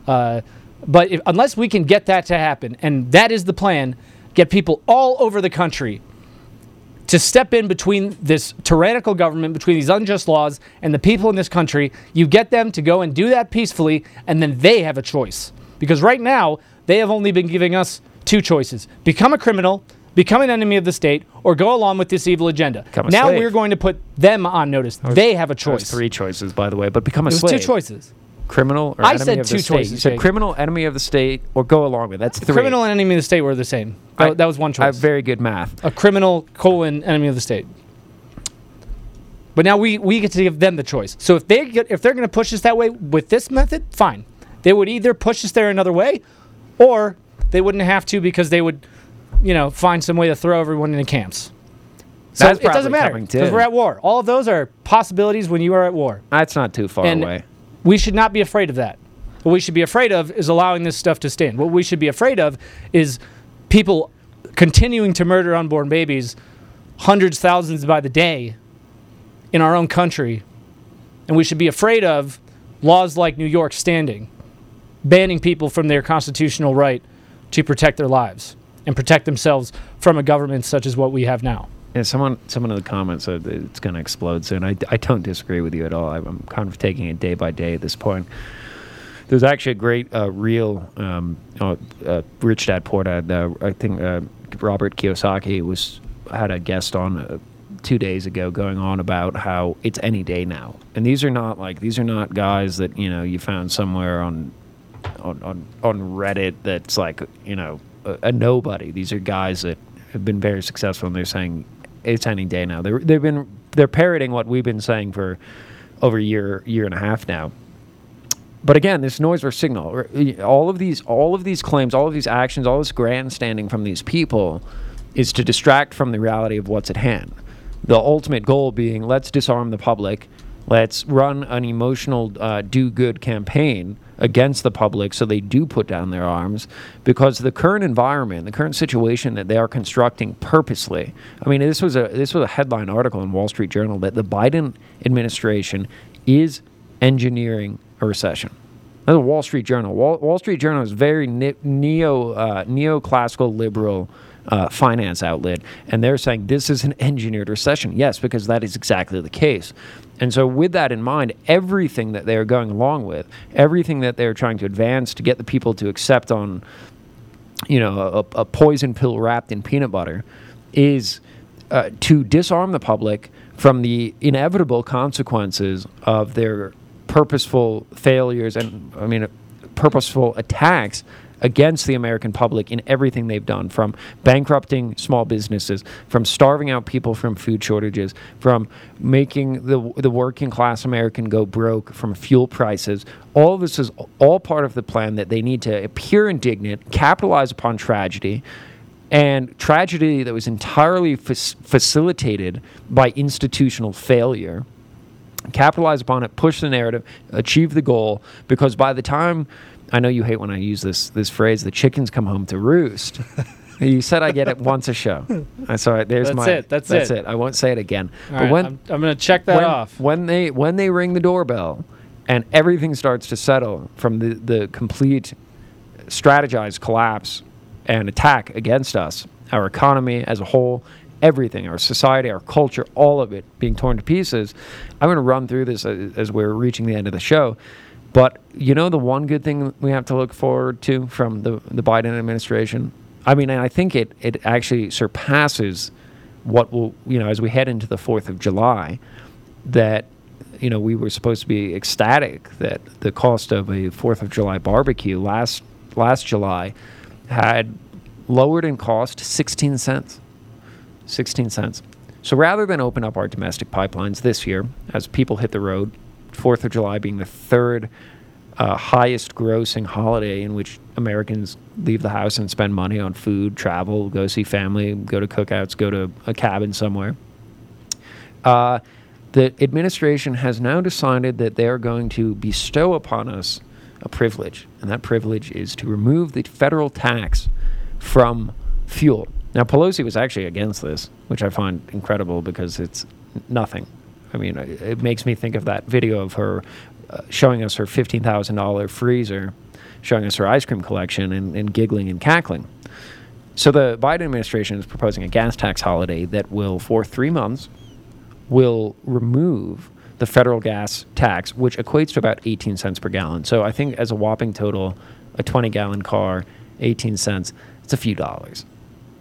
Uh, but if, unless we can get that to happen, and that is the plan, get people all over the country to step in between this tyrannical government, between these unjust laws, and the people in this country. You get them to go and do that peacefully, and then they have a choice. Because right now, they have only been giving us two choices become a criminal, become an enemy of the state, or go along with this evil agenda. Now slave. we're going to put them on notice. they have a choice. three choices, by the way, but become a It was slave. two choices. Criminal or I enemy said of two the state. You choices, said Jake. criminal, enemy of the state, or go along with. it. That's three. Criminal and enemy of the state were the same. That, I- that was one I choice. have very good math. a criminal colon enemy of the state. But now we, we get to give them the choice. So if they get, if they're going to push us that way with this method, fine. They would either push us there another way, or they wouldn't have to because they would, you know, find some way to throw everyone into camps. So That's it doesn't matter coming, because we're at war. All of those are possibilities when you are at war. That's not too far and away. We should not be afraid of that. What we should be afraid of is allowing this stuff to stand. What we should be afraid of is people continuing to murder unborn babies, hundreds, thousands by the day, in our own country. And we should be afraid of laws like New York standing, banning people from their constitutional right to protect their lives and protect themselves from a government such as what we have now. Someone, someone in the comments said it's going to explode soon. I, I don't disagree with you at all. I'm kind of taking it day by day at this point. There's actually a great uh, reel. Um, uh, uh, Rich Dad Poor Dad. Uh, I think uh, Robert Kiyosaki was had a guest on uh, two days ago, going on about how it's any day now. And these are not like these are not guys that you know you found somewhere on on on, on Reddit that's like you know a, a nobody. These are guys that have been very successful, and they're saying it's any day now. They're, they've been they're parroting what we've been saying for over a year year and a half now. But again, this noise or signal, all of these, all of these claims, all of these actions, all this grandstanding from these people, is to distract from the reality of what's at hand. The ultimate goal being, let's disarm the public, let's run an emotional uh, do-good campaign against the public, so they do put down their arms, because the current environment, the current situation that they are constructing purposely. I mean, this was a this was a headline article in Wall Street Journal that the Biden administration is engineering a recession. That's a Wall Street Journal. Wall, Wall Street Journal is very ne- neo uh, neoclassical liberal uh, finance outlet, and they're saying this is an engineered recession. Yes, because that is exactly the case. And so, with that in mind, everything that they are going along with, everything that they're trying to advance to get the people to accept on, you know, a, a poison pill wrapped in peanut butter, is uh, to disarm the public from the inevitable consequences of their purposeful failures and, I mean, purposeful attacks against the American public in everything they've done from bankrupting small businesses, from starving out people from food shortages, from making the, the working class American go broke from fuel prices. All this is all part of the plan that they need to appear indignant, capitalize upon tragedy, and tragedy that was entirely fac- facilitated by institutional failure capitalize upon it, push the narrative, achieve the goal. Because by the time, I know you hate when I use this this phrase, the chickens come home to roost. you said I get it once a show. I saw it. There's That's my. it, that's that's it. it. I won't say it again. All right, I'm- I'm gonna check that when- off. When they when they ring the doorbell, and everything starts to settle from the the complete strategized collapse and attack against us, our economy as a whole, everything, our society, our culture, all of it being torn to pieces. I'm going to run through this as, as we're reaching the end of the show. But you know, the one good thing we have to look forward to from the, the Biden administration? I mean, I think it, it actually surpasses what will, you know, as we head into the 4th of July, that you know, we were supposed to be ecstatic that the cost of a Fourth of July barbecue last last July had lowered in cost 16 cents. 16 cents. So rather than open up our domestic pipelines this year, as people hit the road, Fourth of July being the third uh, highest grossing holiday in which Americans leave the house and spend money on food, travel, go see family, go to cookouts, go to a cabin somewhere. Uh, the administration has now decided that they are going to bestow upon us a privilege, and that privilege is to remove the federal tax from fuel. Now, Pelosi was actually against this, which I find incredible because it's nothing. I mean, it makes me think of that video of her uh, showing us her $15,000 freezer, showing us her ice cream collection, and, and giggling and cackling. So the Biden administration is proposing a gas tax holiday that will, for three months, will remove the federal gas tax, which equates to about 18 cents per gallon. So I think as a whopping total, a 20 gallon car, 18 cents, it's a few dollars.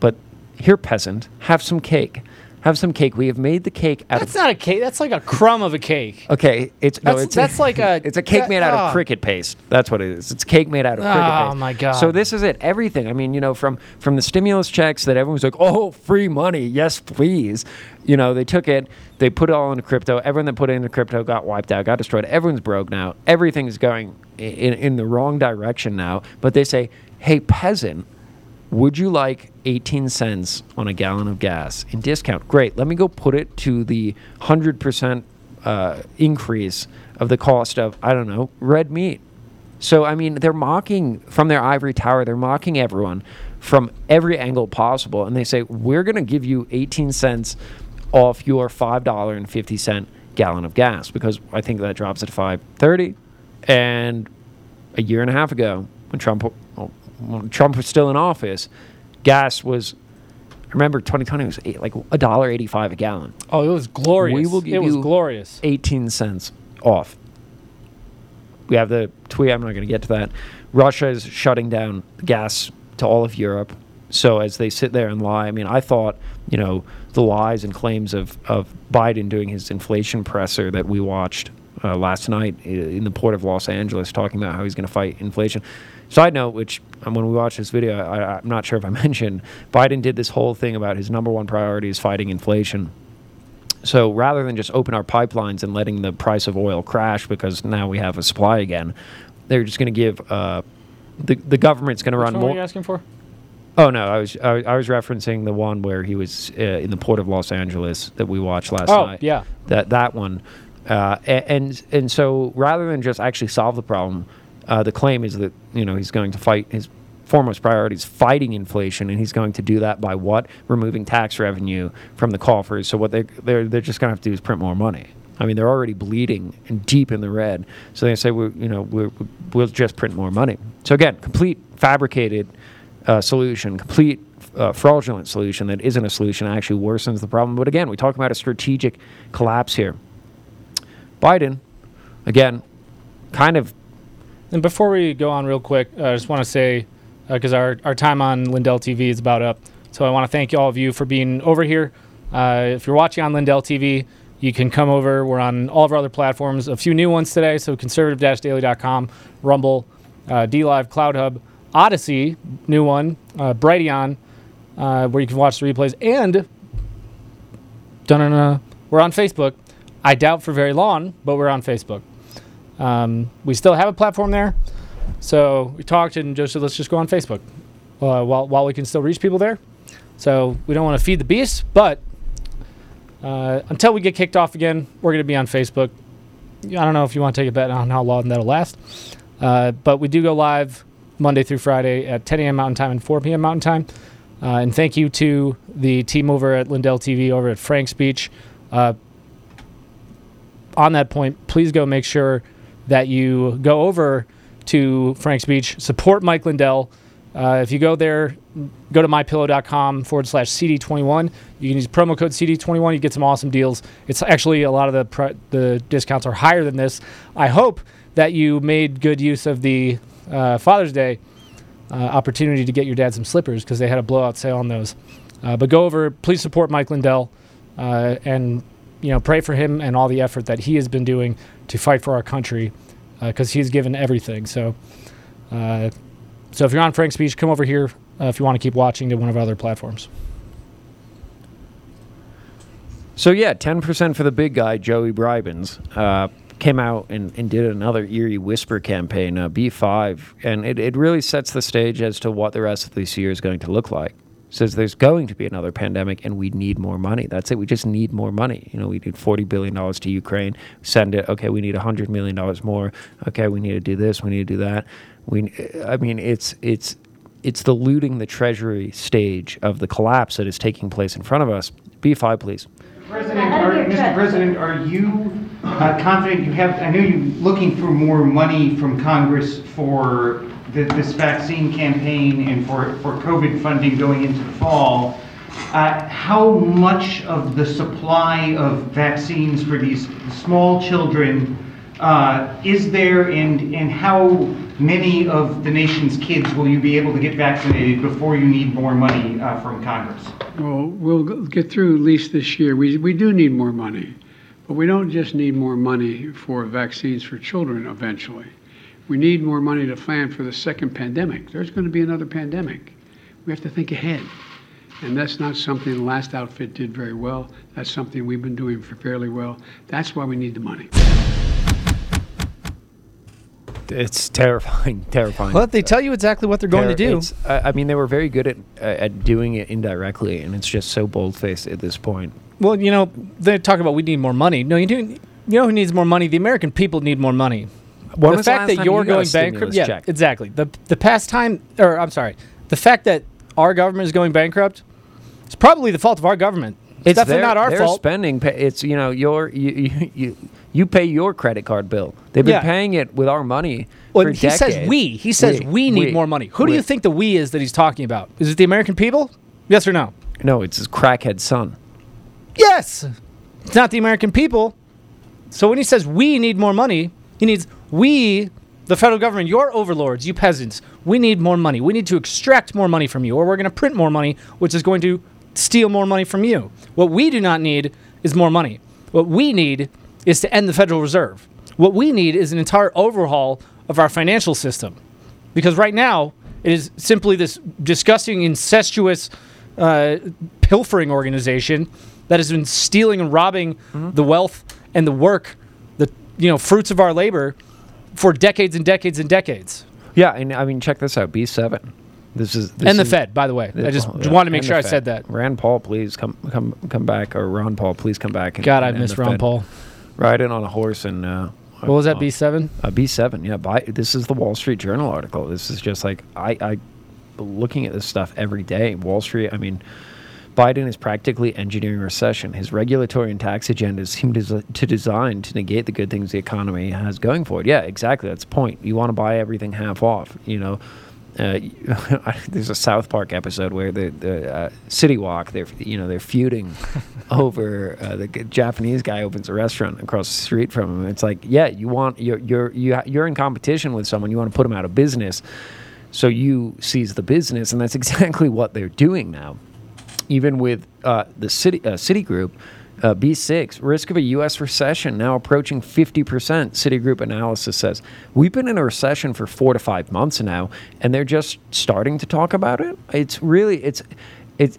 But here, peasant, have some cake. Have some cake. We have made the cake out of That's of. not a cake. That's like a crumb of a cake. Okay, it's no, That's- it's that's like a- it's a cake that- made out ah. of cricket paste. That's what it is. It's cake made out of cricket Oh, paste. my God. So this is it. Everything. I mean, you know, from from the stimulus checks that everyone was like, "Oh, free money, yes, please." You know, they took it, they put it all into crypto. Everyone that put it into crypto got wiped out, got destroyed. Everyone's broke now. Everything's going i- in in the wrong direction now. But they say, "Hey, peasant." Would you like 18 cents on a gallon of gas in discount? Great. Let me go put it to the 100% uh, increase of the cost of, I don't know, red meat. So, I mean, they're mocking from their ivory tower, they're mocking everyone from every angle possible. And they say, we're going to give you 18 cents off your $5.50 gallon of gas because I think that drops at 5.30. And a year and a half ago, when Trump when Trump was still in office, gas was. I remember 2020 was eight, like a dollar 85 a gallon. Oh, it was glorious. We will give it was you glorious. 18 cents off. We have the tweet. I'm not going to get to that. Russia is shutting down gas to all of Europe. So as they sit there and lie, I mean, I thought, you know, the lies and claims of, of Biden doing his inflation presser that we watched uh, last night in the port of Los Angeles, talking about how he's going to fight inflation. Side note, which um, when we watched this video, I, I'm not sure if I mentioned, Biden did this whole thing about his number one priority is fighting inflation. So rather than just open our pipelines and letting the price of oil crash because now we have a supply again, they're just going to give uh, the the government's going to run one were more. you asking for? Oh no, I was I, was- I was referencing the one where he was uh, in the port of Los Angeles that we watched last Oh, night. yeah. that that one, uh, and and so rather than just actually solve the problem, uh, the claim is that you know he's going to fight his foremost priority is fighting inflation, and he's going to do that by what removing tax revenue from the coffers. So what they they're they're just going to have to do is print more money. I mean, they're already bleeding and deep in the red. So they say we you know we we'll just print more money. So again, complete fabricated uh, solution, complete uh, fraudulent solution that isn't a solution, actually worsens the problem. But again, we talk about a strategic collapse here. Biden, again, kind of. And before we go on real quick, uh, I just want to say, because our, our time on Lindell TV is about up. So I want to thank all of you for being over here. Uh, if you're watching on Lindell TV, you can come over. We're on all of our other platforms. A few new ones today. So conservative-daily.com, Rumble, uh, DLive, Cloud Hub, Odysee, new one, uh, Brighteon, uh, where you can watch the replays. And we're on Facebook. I doubt for very long, but we're on Facebook. Um, we still have a platform there. So we talked, and Joe said, let's just go on Facebook uh, while, while we can still reach people there. So we don't want to feed the beast, but uh, until we get kicked off again, we're going to be on Facebook. I don't know if you want to take a bet on how long that'll last, uh, but we do go live Monday through Friday at 10 a.m. Mountain Time and 4 p.m. Mountain Time. Uh, and thank you to the team over at Lindell TV over at Frank Speech. Uh, on that point, please go make sure that you go over to Frank Speech, support Mike Lindell. Uh, if you go there, go to mypillow.com forward slash CD21. You can use promo code CD21. You get some awesome deals. It's actually a lot of the pr- the discounts are higher than this. I hope that you made good use of the uh, Father's Day uh, opportunity to get your dad some slippers because they had a blowout sale on those. Uh, but go over, please support Mike Lindell, uh, and you know pray for him and all the effort that he has been doing to fight for our country because he's given everything. So, uh, so if you're on Frank Speech, come over here uh, if you want to keep watching to one of our other platforms. So yeah, ten percent for the big guy, Joey Bribens, uh, came out and, and did another eerie whisper campaign, uh, B5, and it, it really sets the stage as to what the rest of this year is going to look like. Says there's going to be another pandemic and we need more money. That's it. We just need more money. You know, we need forty billion dollars to Ukraine. Send it. Okay, we need hundred million dollars more. Okay, we need to do this. We need to do that. We. I mean, it's it's it's the looting the treasury stage of the collapse that is taking place in front of us. B5, please. President, are, Mr. President, are you uh, confident you have, I know you're looking for more money from Congress for the, this vaccine campaign and for, for COVID funding going into the fall. Uh, how much of the supply of vaccines for these small children uh, is there and, and how many of the nation's kids will you be able to get vaccinated before you need more money uh, from Congress? Well, we'll get through at least this year. We, we do need more money, but we don't just need more money for vaccines for children eventually. We need more money to plan for the second pandemic. There's going to be another pandemic. We have to think ahead. And that's not something the last outfit did very well. That's something we've been doing fairly well. That's why we need the money. It's terrifying, terrifying. Well, they tell you exactly what they're going to do. it's- I I mean, they were very good at uh, at doing it indirectly, and it's just so bold faced at this point. Well, you know, they talk about we need more money. No, you do. You know who needs more money? The American people need more money. When the the fact last that you're you going bankrupt, yeah, check? exactly. The the past time, or I'm sorry, the fact that our government is going bankrupt, it's probably the fault of our government. It's, definitely their- not our their fault. spending. pa- It's you know your you, you you you pay your credit card bill. They've been Yeah. paying it with our money Well, he decades. says we. He says we, need more money. Who do you think the we is that he's talking about? Is it the American people? Yes or no? No, it's his crackhead son. Yes. It's not the American people. So when he says we need more money, he needs we, the federal government, your overlords, you peasants. We need more money. We need to extract more money from you, or we're going to print more money, which is going to steal more money from you. What we do not need is more money. What we need is to end the Federal Reserve. What we need is an entire overhaul of our financial system. Because right now, it is simply this disgusting, incestuous, uh, pilfering organization that has been stealing and robbing the wealth and the work, the you know fruits of our labor, for decades and decades and decades. Yeah, and I mean, check this out. B seven. This is this And the is- Fed, by the way. I just yeah, wanted to make sure I Fed. said that. Rand Paul, please come come come back, or Ron Paul, please come back. And, God, I miss Ron Fed. Paul. Riding on a horse and. Uh, What was that, uh, B7? Uh, B7, yeah. Bi- this is the Wall Street Journal article. This is just like I, I, looking at this stuff every day. Wall Street. I mean, Biden is practically engineering recession. His regulatory and tax agendas seem to, to design to negate the good things the economy has going for it. Yeah, exactly. That's the point. You want to buy everything half off. You know, uh, there's a South Park episode where the the uh, City Wok they're you know they're feuding over uh, the Japanese guy opens a restaurant across the street from him. It's like yeah, you want you're you're you're in competition with someone. You want to put them out of business, so you seize the business, and that's exactly what they're doing now even with uh, the city uh, Citigroup, uh, B6, risk of a U.S. recession now approaching 50%. Citigroup analysis says we've been in a recession for four to five months now, and they're just starting to talk about it. It's really it's it's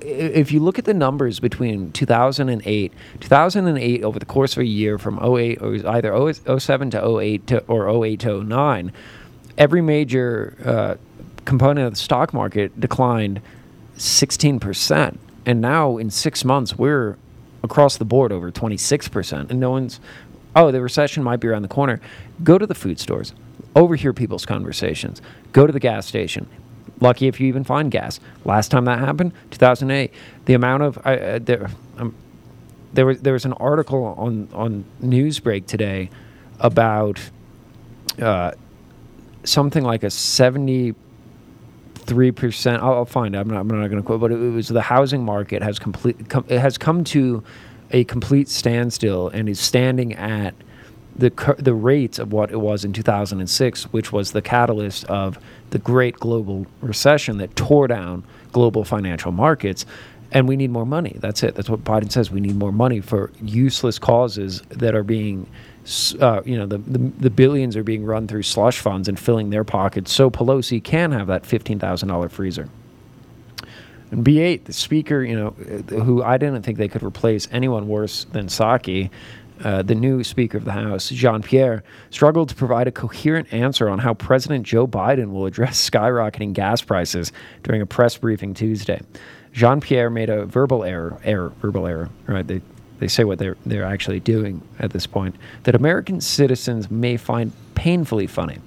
if you look at the numbers between 2008 2008 over the course of a year from 08 or either 07 to 08 to, or 08 to 09 every major uh, component of the stock market declined 16%. And now in six months, we're across the board over 26%. And no one's, oh, the recession might be around the corner. Go to the food stores, overhear people's conversations, go to the gas station. Lucky if you even find gas. Last time that happened, 2008. The amount of, I uh, there, um, there, was, there was an article on, on Newsbreak today about uh, something like a 70 three percent. I'll, find. it. I'm not. I'm not going to quote, but it, was the housing market has complete. Com, it has come to a complete standstill and is standing at the the rates of what it was in 2006, which was the catalyst of the great global recession that tore down global financial markets. And we need more money. That's it. That's what Biden says. We need more money for useless causes that are being uh, you know, the, the the billions are being run through slush funds and filling their pockets, so Pelosi can have that fifteen thousand dollar freezer. And B8, the speaker, you know, uh, who I didn't think they could replace anyone worse than Psaki, uh, the new Speaker of the House, Jean Pierre, struggled to provide a coherent answer on how President Joe Biden will address skyrocketing gas prices during a press briefing Tuesday. Jean Pierre made a verbal error, error, verbal error, right? They, they say what they're, they're actually doing at this point, that American citizens may find painfully funny.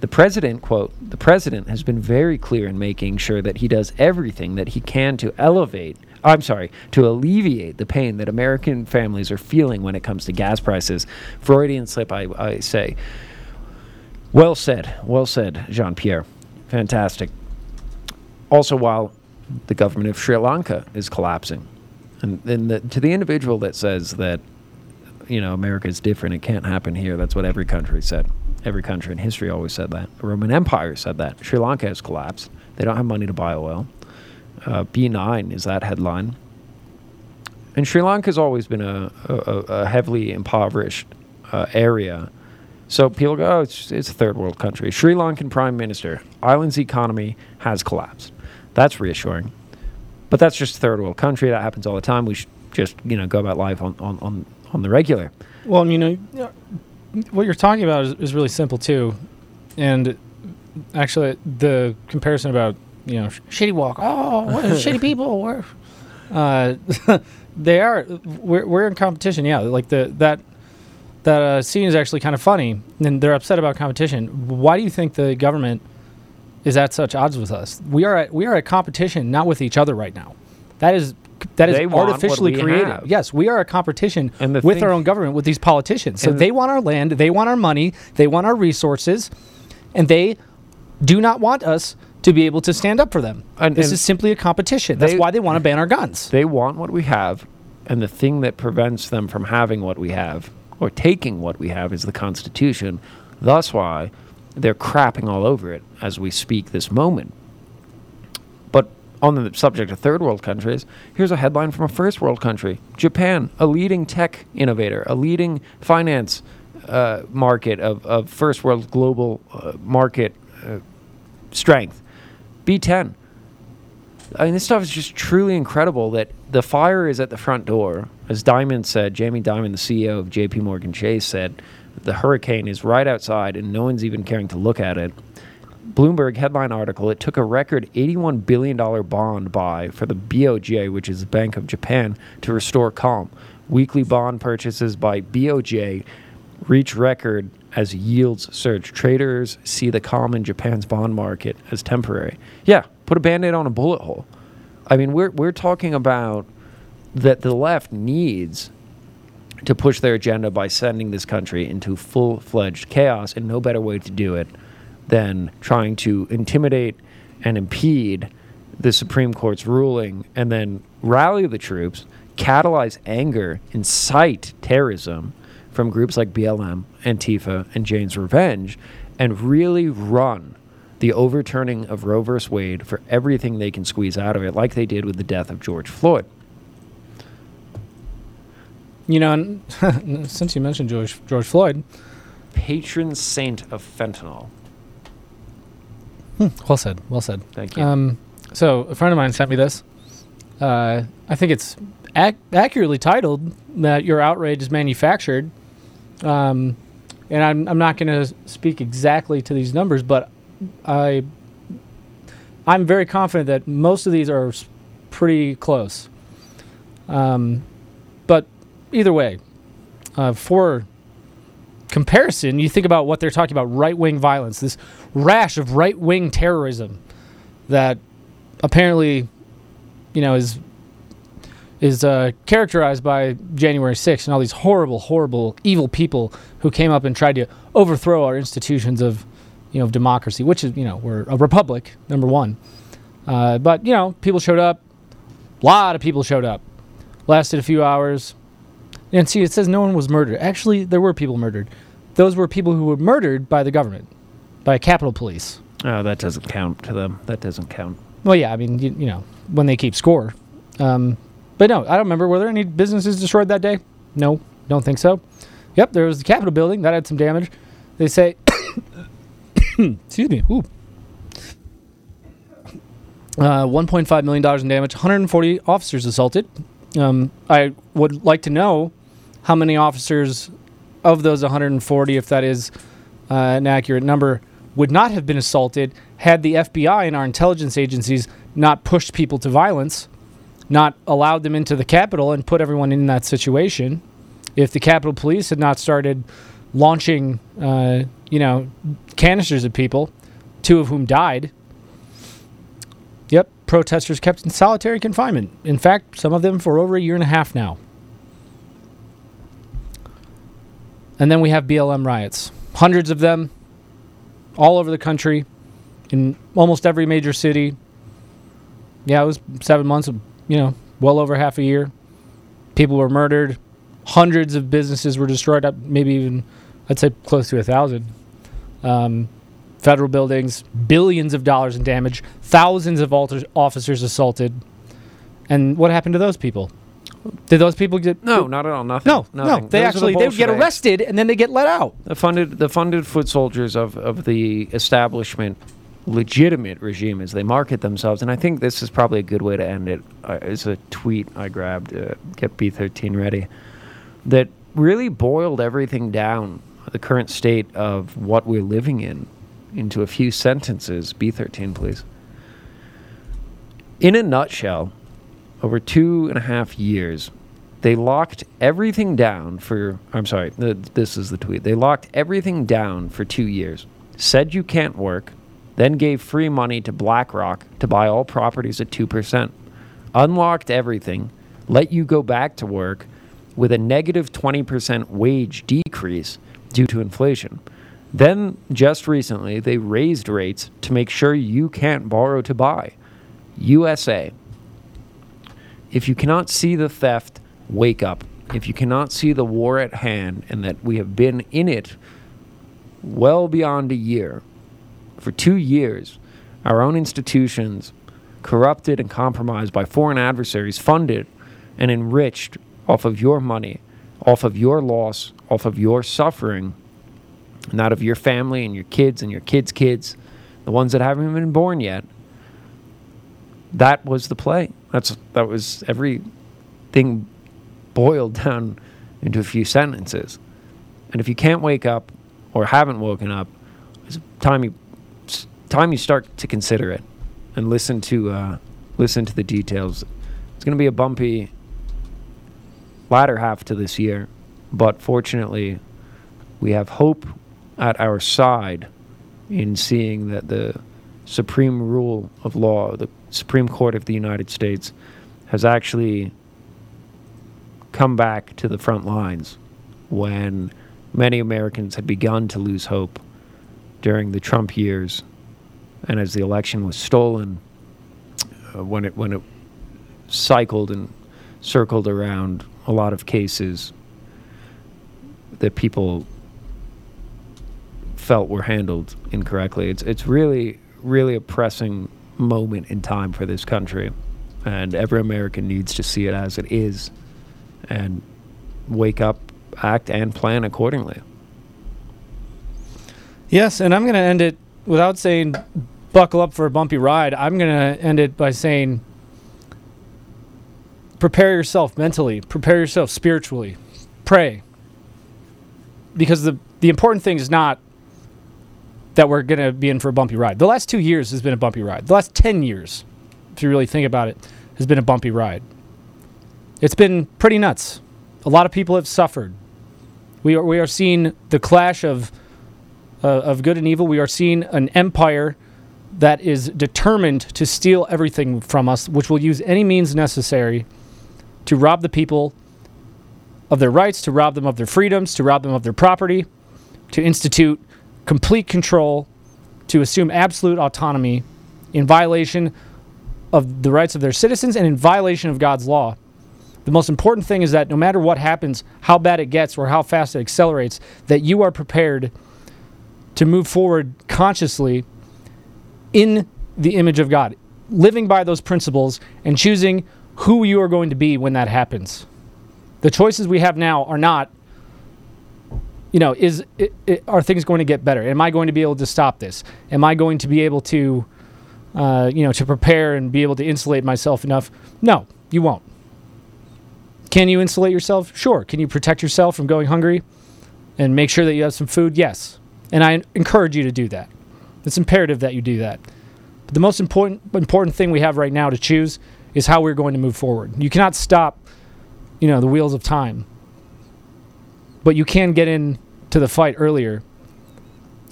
The president, quote, the president has been very clear in making sure that he does everything that he can to elevate, I'm sorry, to alleviate the pain that American families are feeling when it comes to gas prices. Freudian slip, I, I say. Well said, well said, Jean Pierre. Fantastic. Also, while the government of Sri Lanka is collapsing, and, and the, to the individual that says that, you know, America is different, it can't happen here, that's what every country said. Every country in history always said that. The Roman Empire said that. Sri Lanka has collapsed. They don't have money to buy oil. Uh, B9 is that headline. And Sri Lanka has always been a, a, a heavily impoverished uh, area. So people go, oh, it's, it's a third world country. Sri Lankan prime minister, island's economy has collapsed. That's reassuring. But that's just a third world country. That happens all the time. We should just, you know, go about life on, on, on, on the regular. Well, you know, what you're talking about is, is really simple too, and actually the comparison about you know sh- shitty Wok. Oh, what, shitty people. We're, uh, they are. We're, we're in competition. Yeah, like the that that uh, scene is actually kind of funny, and they're upset about competition. Why do you think the government is at such odds with us? We are at we are at competition, not with each other right now. That is that is They artificially created. have. Yes, we are a competition with thing- our own government, with these politicians. So they want our land, they want our money, they want our resources, and they do not want us to be able to stand up for them. And- this and is simply a competition. That's they- why they want to ban our guns. They want what we have, and the thing that prevents them from having what we have or taking what we have is the Constitution. Thus, why they're crapping all over it as we speak this moment. But on the subject of third world countries, here's a headline from a first world country Japan, a leading tech innovator, a leading finance uh, market of, of first world global uh, market uh, strength. B10. I mean, this stuff is just truly incredible that the fire is at the front door. As Dimon said, Jamie Dimon, the CEO of JP Morgan Chase, said, the hurricane is right outside and no one's even caring to look at it. Bloomberg headline article it took a record $81 billion bond buy for the BOJ, which is the Bank of Japan, to restore calm. Weekly bond purchases by BOJ reach record as yields surge. Traders see the calm in Japan's bond market as temporary. Yeah, put a band aid on a bullet hole. I mean, we're, we're talking about that the left needs to push their agenda by sending this country into full fledged chaos, and no better way to do it than trying to intimidate and impede the Supreme Court's ruling and then rally the troops, catalyze anger, incite terrorism from groups like BLM, Antifa, and Jane's Revenge, and really run the overturning of Roe v. Wade for everything they can squeeze out of it, like they did with the death of George Floyd. You know, and since you mentioned George George Floyd, patron saint of fentanyl. Hmm, well said. Well said. Thank you. Um, so a friend of mine sent me this. Uh, I think it's ac- accurately titled that your outrage is manufactured. Um, and I'm, I'm not going to speak exactly to these numbers, but I I'm very confident that most of these are pretty close. Um, but either way, uh, for comparison, you think about what they're talking about right wing violence, this rash of right wing terrorism that apparently, you know, is is uh, characterized by January 6th and all these horrible, horrible, evil people who came up and tried to overthrow our institutions of, you know, of democracy, which is, you know, we're a republic, number one. Uh, but, you know, people showed up. A lot of people showed up. Lasted a few hours. And see, it says no one was murdered. Actually, there were people murdered. Those were people who were murdered by the government, by Capitol Police. Oh, that doesn't count to them. That doesn't count. Well, yeah, I mean, you, you know, when they keep score. Um, but no, I don't remember. Were there any businesses destroyed that day? No, don't think so. Yep, there was the Capitol building that had some damage. They say, excuse me, ooh. Uh, $1.5 million in damage, 140 officers assaulted. Um, I would like to know how many officers of those 140, if that is uh, an accurate number, would not have been assaulted had the FBI and our intelligence agencies not pushed people to violence, not allowed them into the Capitol and put everyone in that situation. If the Capitol Police had not started launching, uh, you know, canisters at people, two of whom died. Yep, protesters kept in solitary confinement. In fact, some of them for over a year and a half now. And then we have BLM riots. Hundreds of them all over the country, in almost every major city. Yeah, it was seven months, of, you know, well over half a year. People were murdered. Hundreds of businesses were destroyed, maybe even, I'd say, close to a thousand. Um, federal buildings, billions of dollars in damage, thousands of officers assaulted. And what happened to those people? Did those people get No, not at all. Nothing. No, nothing. no. They Those are the actually they would get arrested and then they get let out. The funded the funded foot soldiers of, of the establishment legitimate regime as they market themselves and I think this is probably a good way to end it uh, is a tweet I grabbed uh, get B13 ready that really boiled everything down the current state of what we're living in into a few sentences B13 please in a nutshell over two and a half years, they locked everything down for. I'm sorry, th- this is the tweet. They locked everything down for two years, said you can't work, then gave free money to BlackRock to buy all properties at 2%, unlocked everything, let you go back to work with a negative 20% wage decrease due to inflation. Then, just recently, they raised rates to make sure you can't borrow to buy. USA, if you cannot see the theft, wake up. If you cannot see the war at hand and that we have been in it well beyond a year, for two years, our own institutions, corrupted and compromised by foreign adversaries, funded and enriched off of your money, off of your loss, off of your suffering, and that of your family and your kids and your kids' kids, the ones that haven't even been born yet that was the play. That's that was everything boiled down into a few sentences. And if you can't wake up or haven't woken up, it's time you time you start to consider it and listen to uh, listen to the details. It's going to be a bumpy latter half to this year, but fortunately, we have hope at our side in seeing that the supreme rule of law, the Supreme Court of the United States, has actually come back to the front lines when many Americans had begun to lose hope during the Trump years, and as the election was stolen, uh, when it when it cycled and circled around a lot of cases that people felt were handled incorrectly. It's it's really really a pressing moment in time for this country, and every American needs to see it as it is, and wake up, act, and plan accordingly. Yes, and I'm going to end it without saying buckle up for a bumpy ride. I'm going to end it by saying prepare yourself mentally, prepare yourself spiritually, pray. Because the, the important thing is not that we're going to be in for a bumpy ride. The last two years has been a bumpy ride. The last 10 years, if you really think about it, has been a bumpy ride. It's been pretty nuts. A lot of people have suffered. We are, we are seeing the clash of uh, of good and evil. We are seeing an empire that is determined to steal everything from us, which will use any means necessary to rob the people of their rights, to rob them of their freedoms, to rob them of their property, to institute complete control, to assume absolute autonomy in violation of the rights of their citizens and in violation of God's law. The most important thing is that no matter what happens, how bad it gets, or how fast it accelerates, that you are prepared to move forward consciously in the image of God, living by those principles and choosing who you are going to be when that happens. The choices we have now are not, you know, is it, it, are things going to get better? Am I going to be able to stop this? Am I going to be able to, uh, you know, to prepare and be able to insulate myself enough? No, you won't. Can you insulate yourself? Sure. Can you protect yourself from going hungry and make sure that you have some food? Yes. And I encourage you to do that. It's imperative that you do that. But the most important important thing we have right now to choose is how we're going to move forward. You cannot stop, you know, the wheels of time. But you can get in to the fight earlier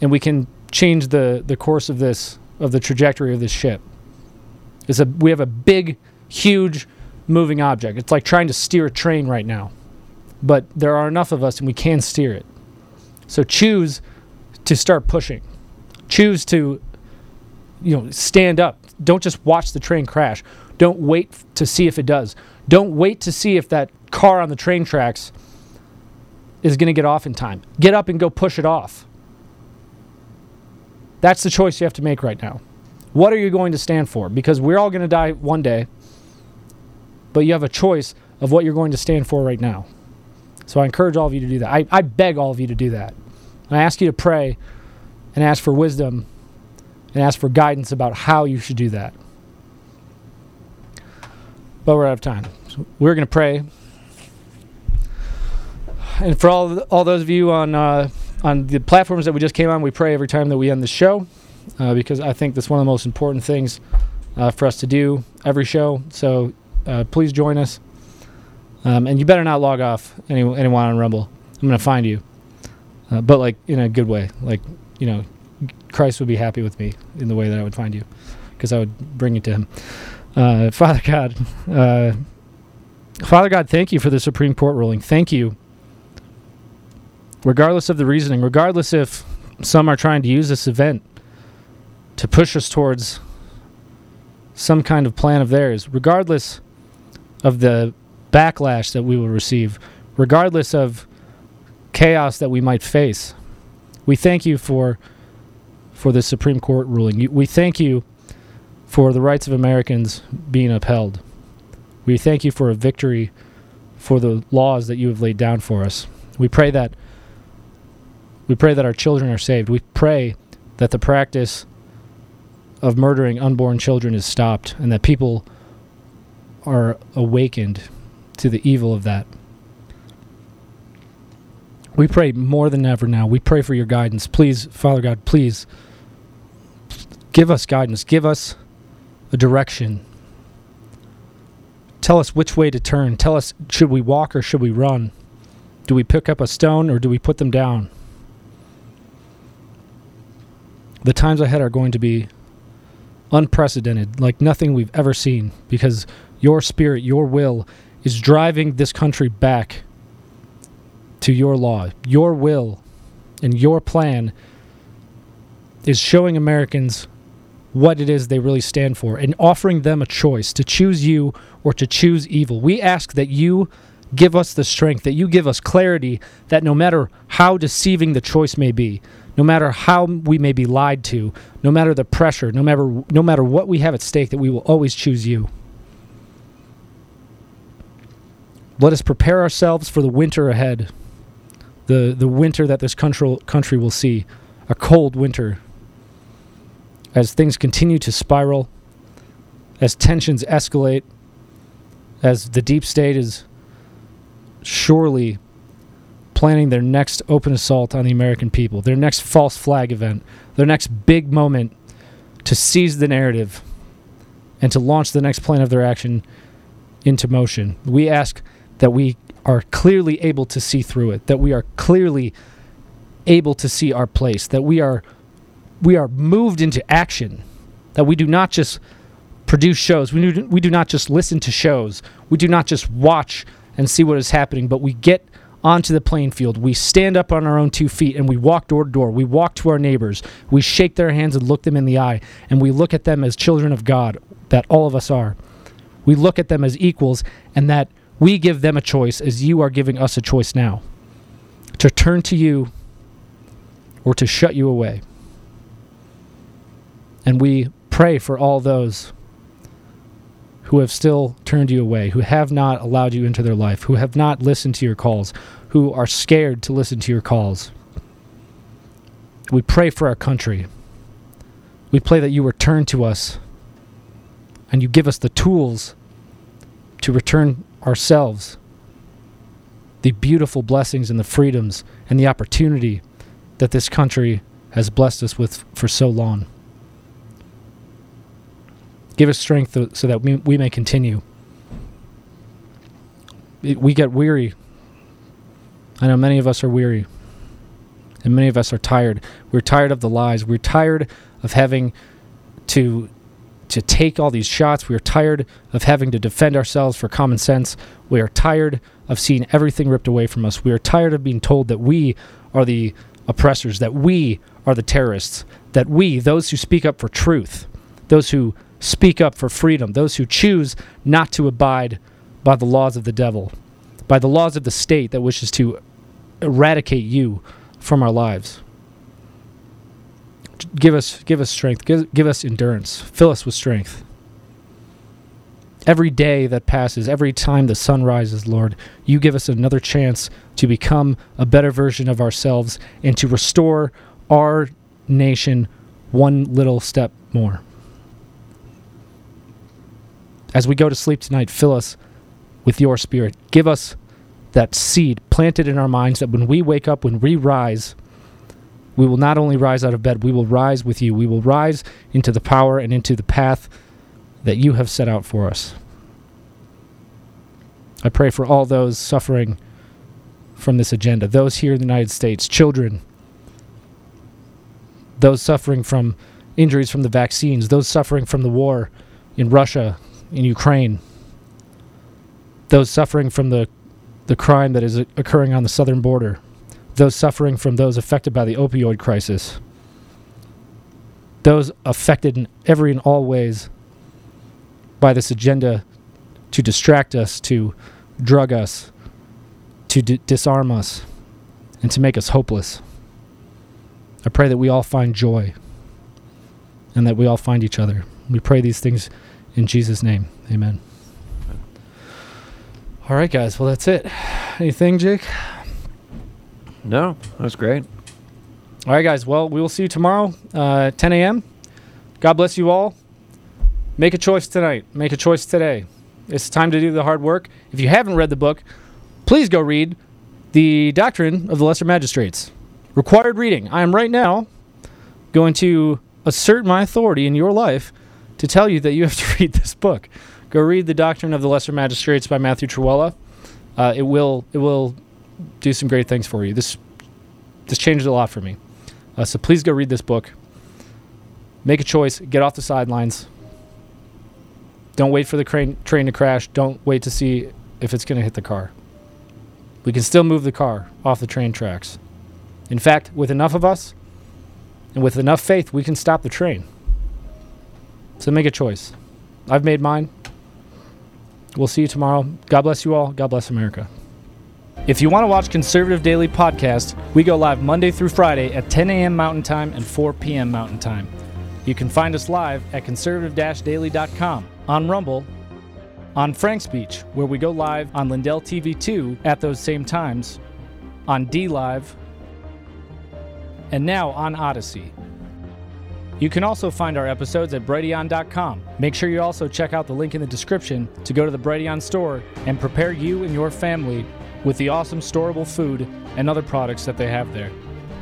and we can change the the course of this of the trajectory of this ship. It's a we have a big huge moving object. It's like trying to steer a train right now. But there are enough of us and we can steer it. So choose to start pushing. Choose to you know, stand up. Don't just watch the train crash. Don't wait to see if it does. Don't wait to see if that car on the train tracks is going to get off in time. Get up and go push it off. That's the choice you have to make right now. What are you going to stand for? Because we're all going to die one day, but you have a choice of what you're going to stand for right now. So I encourage all of you to do that. I, I beg all of you to do that. I ask you to pray and ask for wisdom and ask for guidance about how you should do that. But we're out of time. So we're going to pray. And for all all those of you on uh, on the platforms that we just came on, we pray every time that we end the show uh, because I think that's one of the most important things uh, for us to do every show. So uh, please join us. Um, and you better not log off any, anyone on Rumble. I'm going to find you. Uh, but like in a good way. Like, you know, Christ would be happy with me in the way that I would find you because I would bring you to him. Uh, Father God, Father God, thank you for the Supreme Court ruling. Thank you. Regardless of the reasoning, regardless if some are trying to use this event to push us towards some kind of plan of theirs, regardless of the backlash that we will receive, regardless of chaos that we might face, we thank you for for the Supreme Court ruling. We thank you for the rights of Americans being upheld. We thank you for a victory for the laws that you have laid down for us. We pray that we pray that our children are saved. We pray that the practice of murdering unborn children is stopped and that people are awakened to the evil of that. We pray more than ever now. We pray for your guidance. Please, Father God, please give us guidance. Give us a direction. Tell us which way to turn. Tell us should we walk or should we run? Do we pick up a stone or do we put them down? The times ahead are going to be unprecedented, like nothing we've ever seen, because your spirit, your will, is driving this country back to your law. Your will and your plan is showing Americans what it is they really stand for and offering them a choice to choose you or to choose evil. We ask that you give us the strength, that you give us clarity, that no matter how deceiving the choice may be, no matter how we may be lied to, no matter the pressure, no matter no matter what we have at stake, that we will always choose you. Let us prepare ourselves for the winter ahead. The the winter that this country country will see, a cold winter. As things continue to spiral, as tensions escalate, as the deep state is surely planning their next open assault on the American people, their next false flag event, their next big moment to seize the narrative and to launch the next plan of their action into motion. We ask that we are clearly able to see through it, that we are clearly able to see our place, that we are we are moved into action, that we do not just produce shows, we do, we do not just listen to shows, we do not just watch and see what is happening, but we get onto the playing field. We stand up on our own two feet and we walk door to door. We walk to our neighbors. We shake their hands and look them in the eye. And we look at them as children of God, that all of us are. We look at them as equals and that we give them a choice as you are giving us a choice now to turn to you or to shut you away. And we pray for all those who have still turned you away, who have not allowed you into their life, who have not listened to your calls, who are scared to listen to your calls. We pray for our country. We pray that you return to us and you give us the tools to return ourselves the beautiful blessings and the freedoms and the opportunity that this country has blessed us with for so long. Give us strength so that we, we may continue. We get weary. I know many of us are weary. And many of us are tired. We're tired of the lies. We're tired of having to to take all these shots. We are tired of having to defend ourselves for common sense. We are tired of seeing everything ripped away from us. We are tired of being told that we are the oppressors, that we are the terrorists, that we, those who speak up for truth, those who speak up for freedom, those who choose not to abide by the laws of the devil, by the laws of the state that wishes to eradicate you from our lives. Give us give us strength. Give, give us endurance. Fill us with strength. Every day that passes every time the sun rises lord you give us another chance to become a better version of ourselves and to restore our nation one little step more as we go to sleep tonight fill us with your spirit give us that seed planted in our minds that when we wake up when we rise we will not only rise out of bed, we will rise with you. We will rise into the power and into the path that you have set out for us. I pray for all those suffering from this agenda, those here in the United States, children, those suffering from injuries from the vaccines, those suffering from the war in Russia, in Ukraine, those suffering from the, the crime that is occurring on the southern border those suffering from those affected by the opioid crisis, those affected in every and all ways by this agenda to distract us, to drug us, to d- disarm us, and to make us hopeless. I pray that we all find joy and that we all find each other. We pray these things in Jesus' name. Amen. All right, guys. Well, that's it. Anything, Jake? No, that was great. All right, guys. Well, we will see you tomorrow, uh, 10 a.m. God bless you all. Make a choice tonight. Make a choice today. It's time to do the hard work. If you haven't read the book, please go read The Doctrine of the Lesser Magistrates. Required reading. I am right now going to assert my authority in your life to tell you that you have to read this book. Go read The Doctrine of the Lesser Magistrates by Matthew Trewhella. Uh, it will it will do some great things for you. This this changed a lot for me. Uh, so please go read this book. Make a choice. Get off the sidelines. Don't wait for the crane, train to crash. Don't wait to see if it's going to hit the car. We can still move the car off the train tracks. In fact, with enough of us and with enough faith, we can stop the train. So make a choice. I've made mine. We'll see you tomorrow. God bless you all. God bless America. If you want to watch Conservative Daily Podcast, we go live Monday through Friday at 10 a.m. Mountain Time and 4 p.m. Mountain Time. You can find us live at conservative-daily.com, on Rumble, on Frank Speech, where we go live on Lindell TV 2 at those same times, on DLive, and now on Odysee. You can also find our episodes at Brighteon.com. Make sure you also check out the link in the description to go to the Brighteon store and prepare you and your family with the awesome storable food and other products that they have there.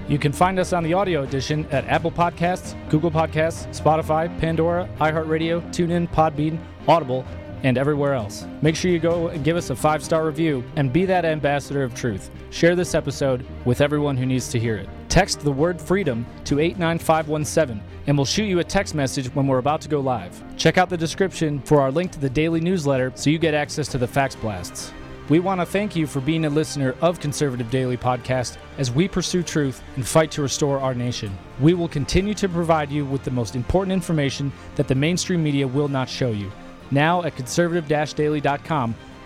You can find us on the audio edition at Apple Podcasts, Google Podcasts, Spotify, Pandora, iHeartRadio, TuneIn, Podbean, Audible, and everywhere else. Make sure you go and give us a five star review and be that ambassador of truth. Share this episode with everyone who needs to hear it. Text the word freedom to 89517 and we'll shoot you a text message when we're about to go live. Check out the description for our link to the daily newsletter so you get access to the fax blasts. We want to thank you for being a listener of Conservative Daily Podcast as we pursue truth and fight to restore our nation. We will continue to provide you with the most important information that the mainstream media will not show you. Now at conservative daily.com,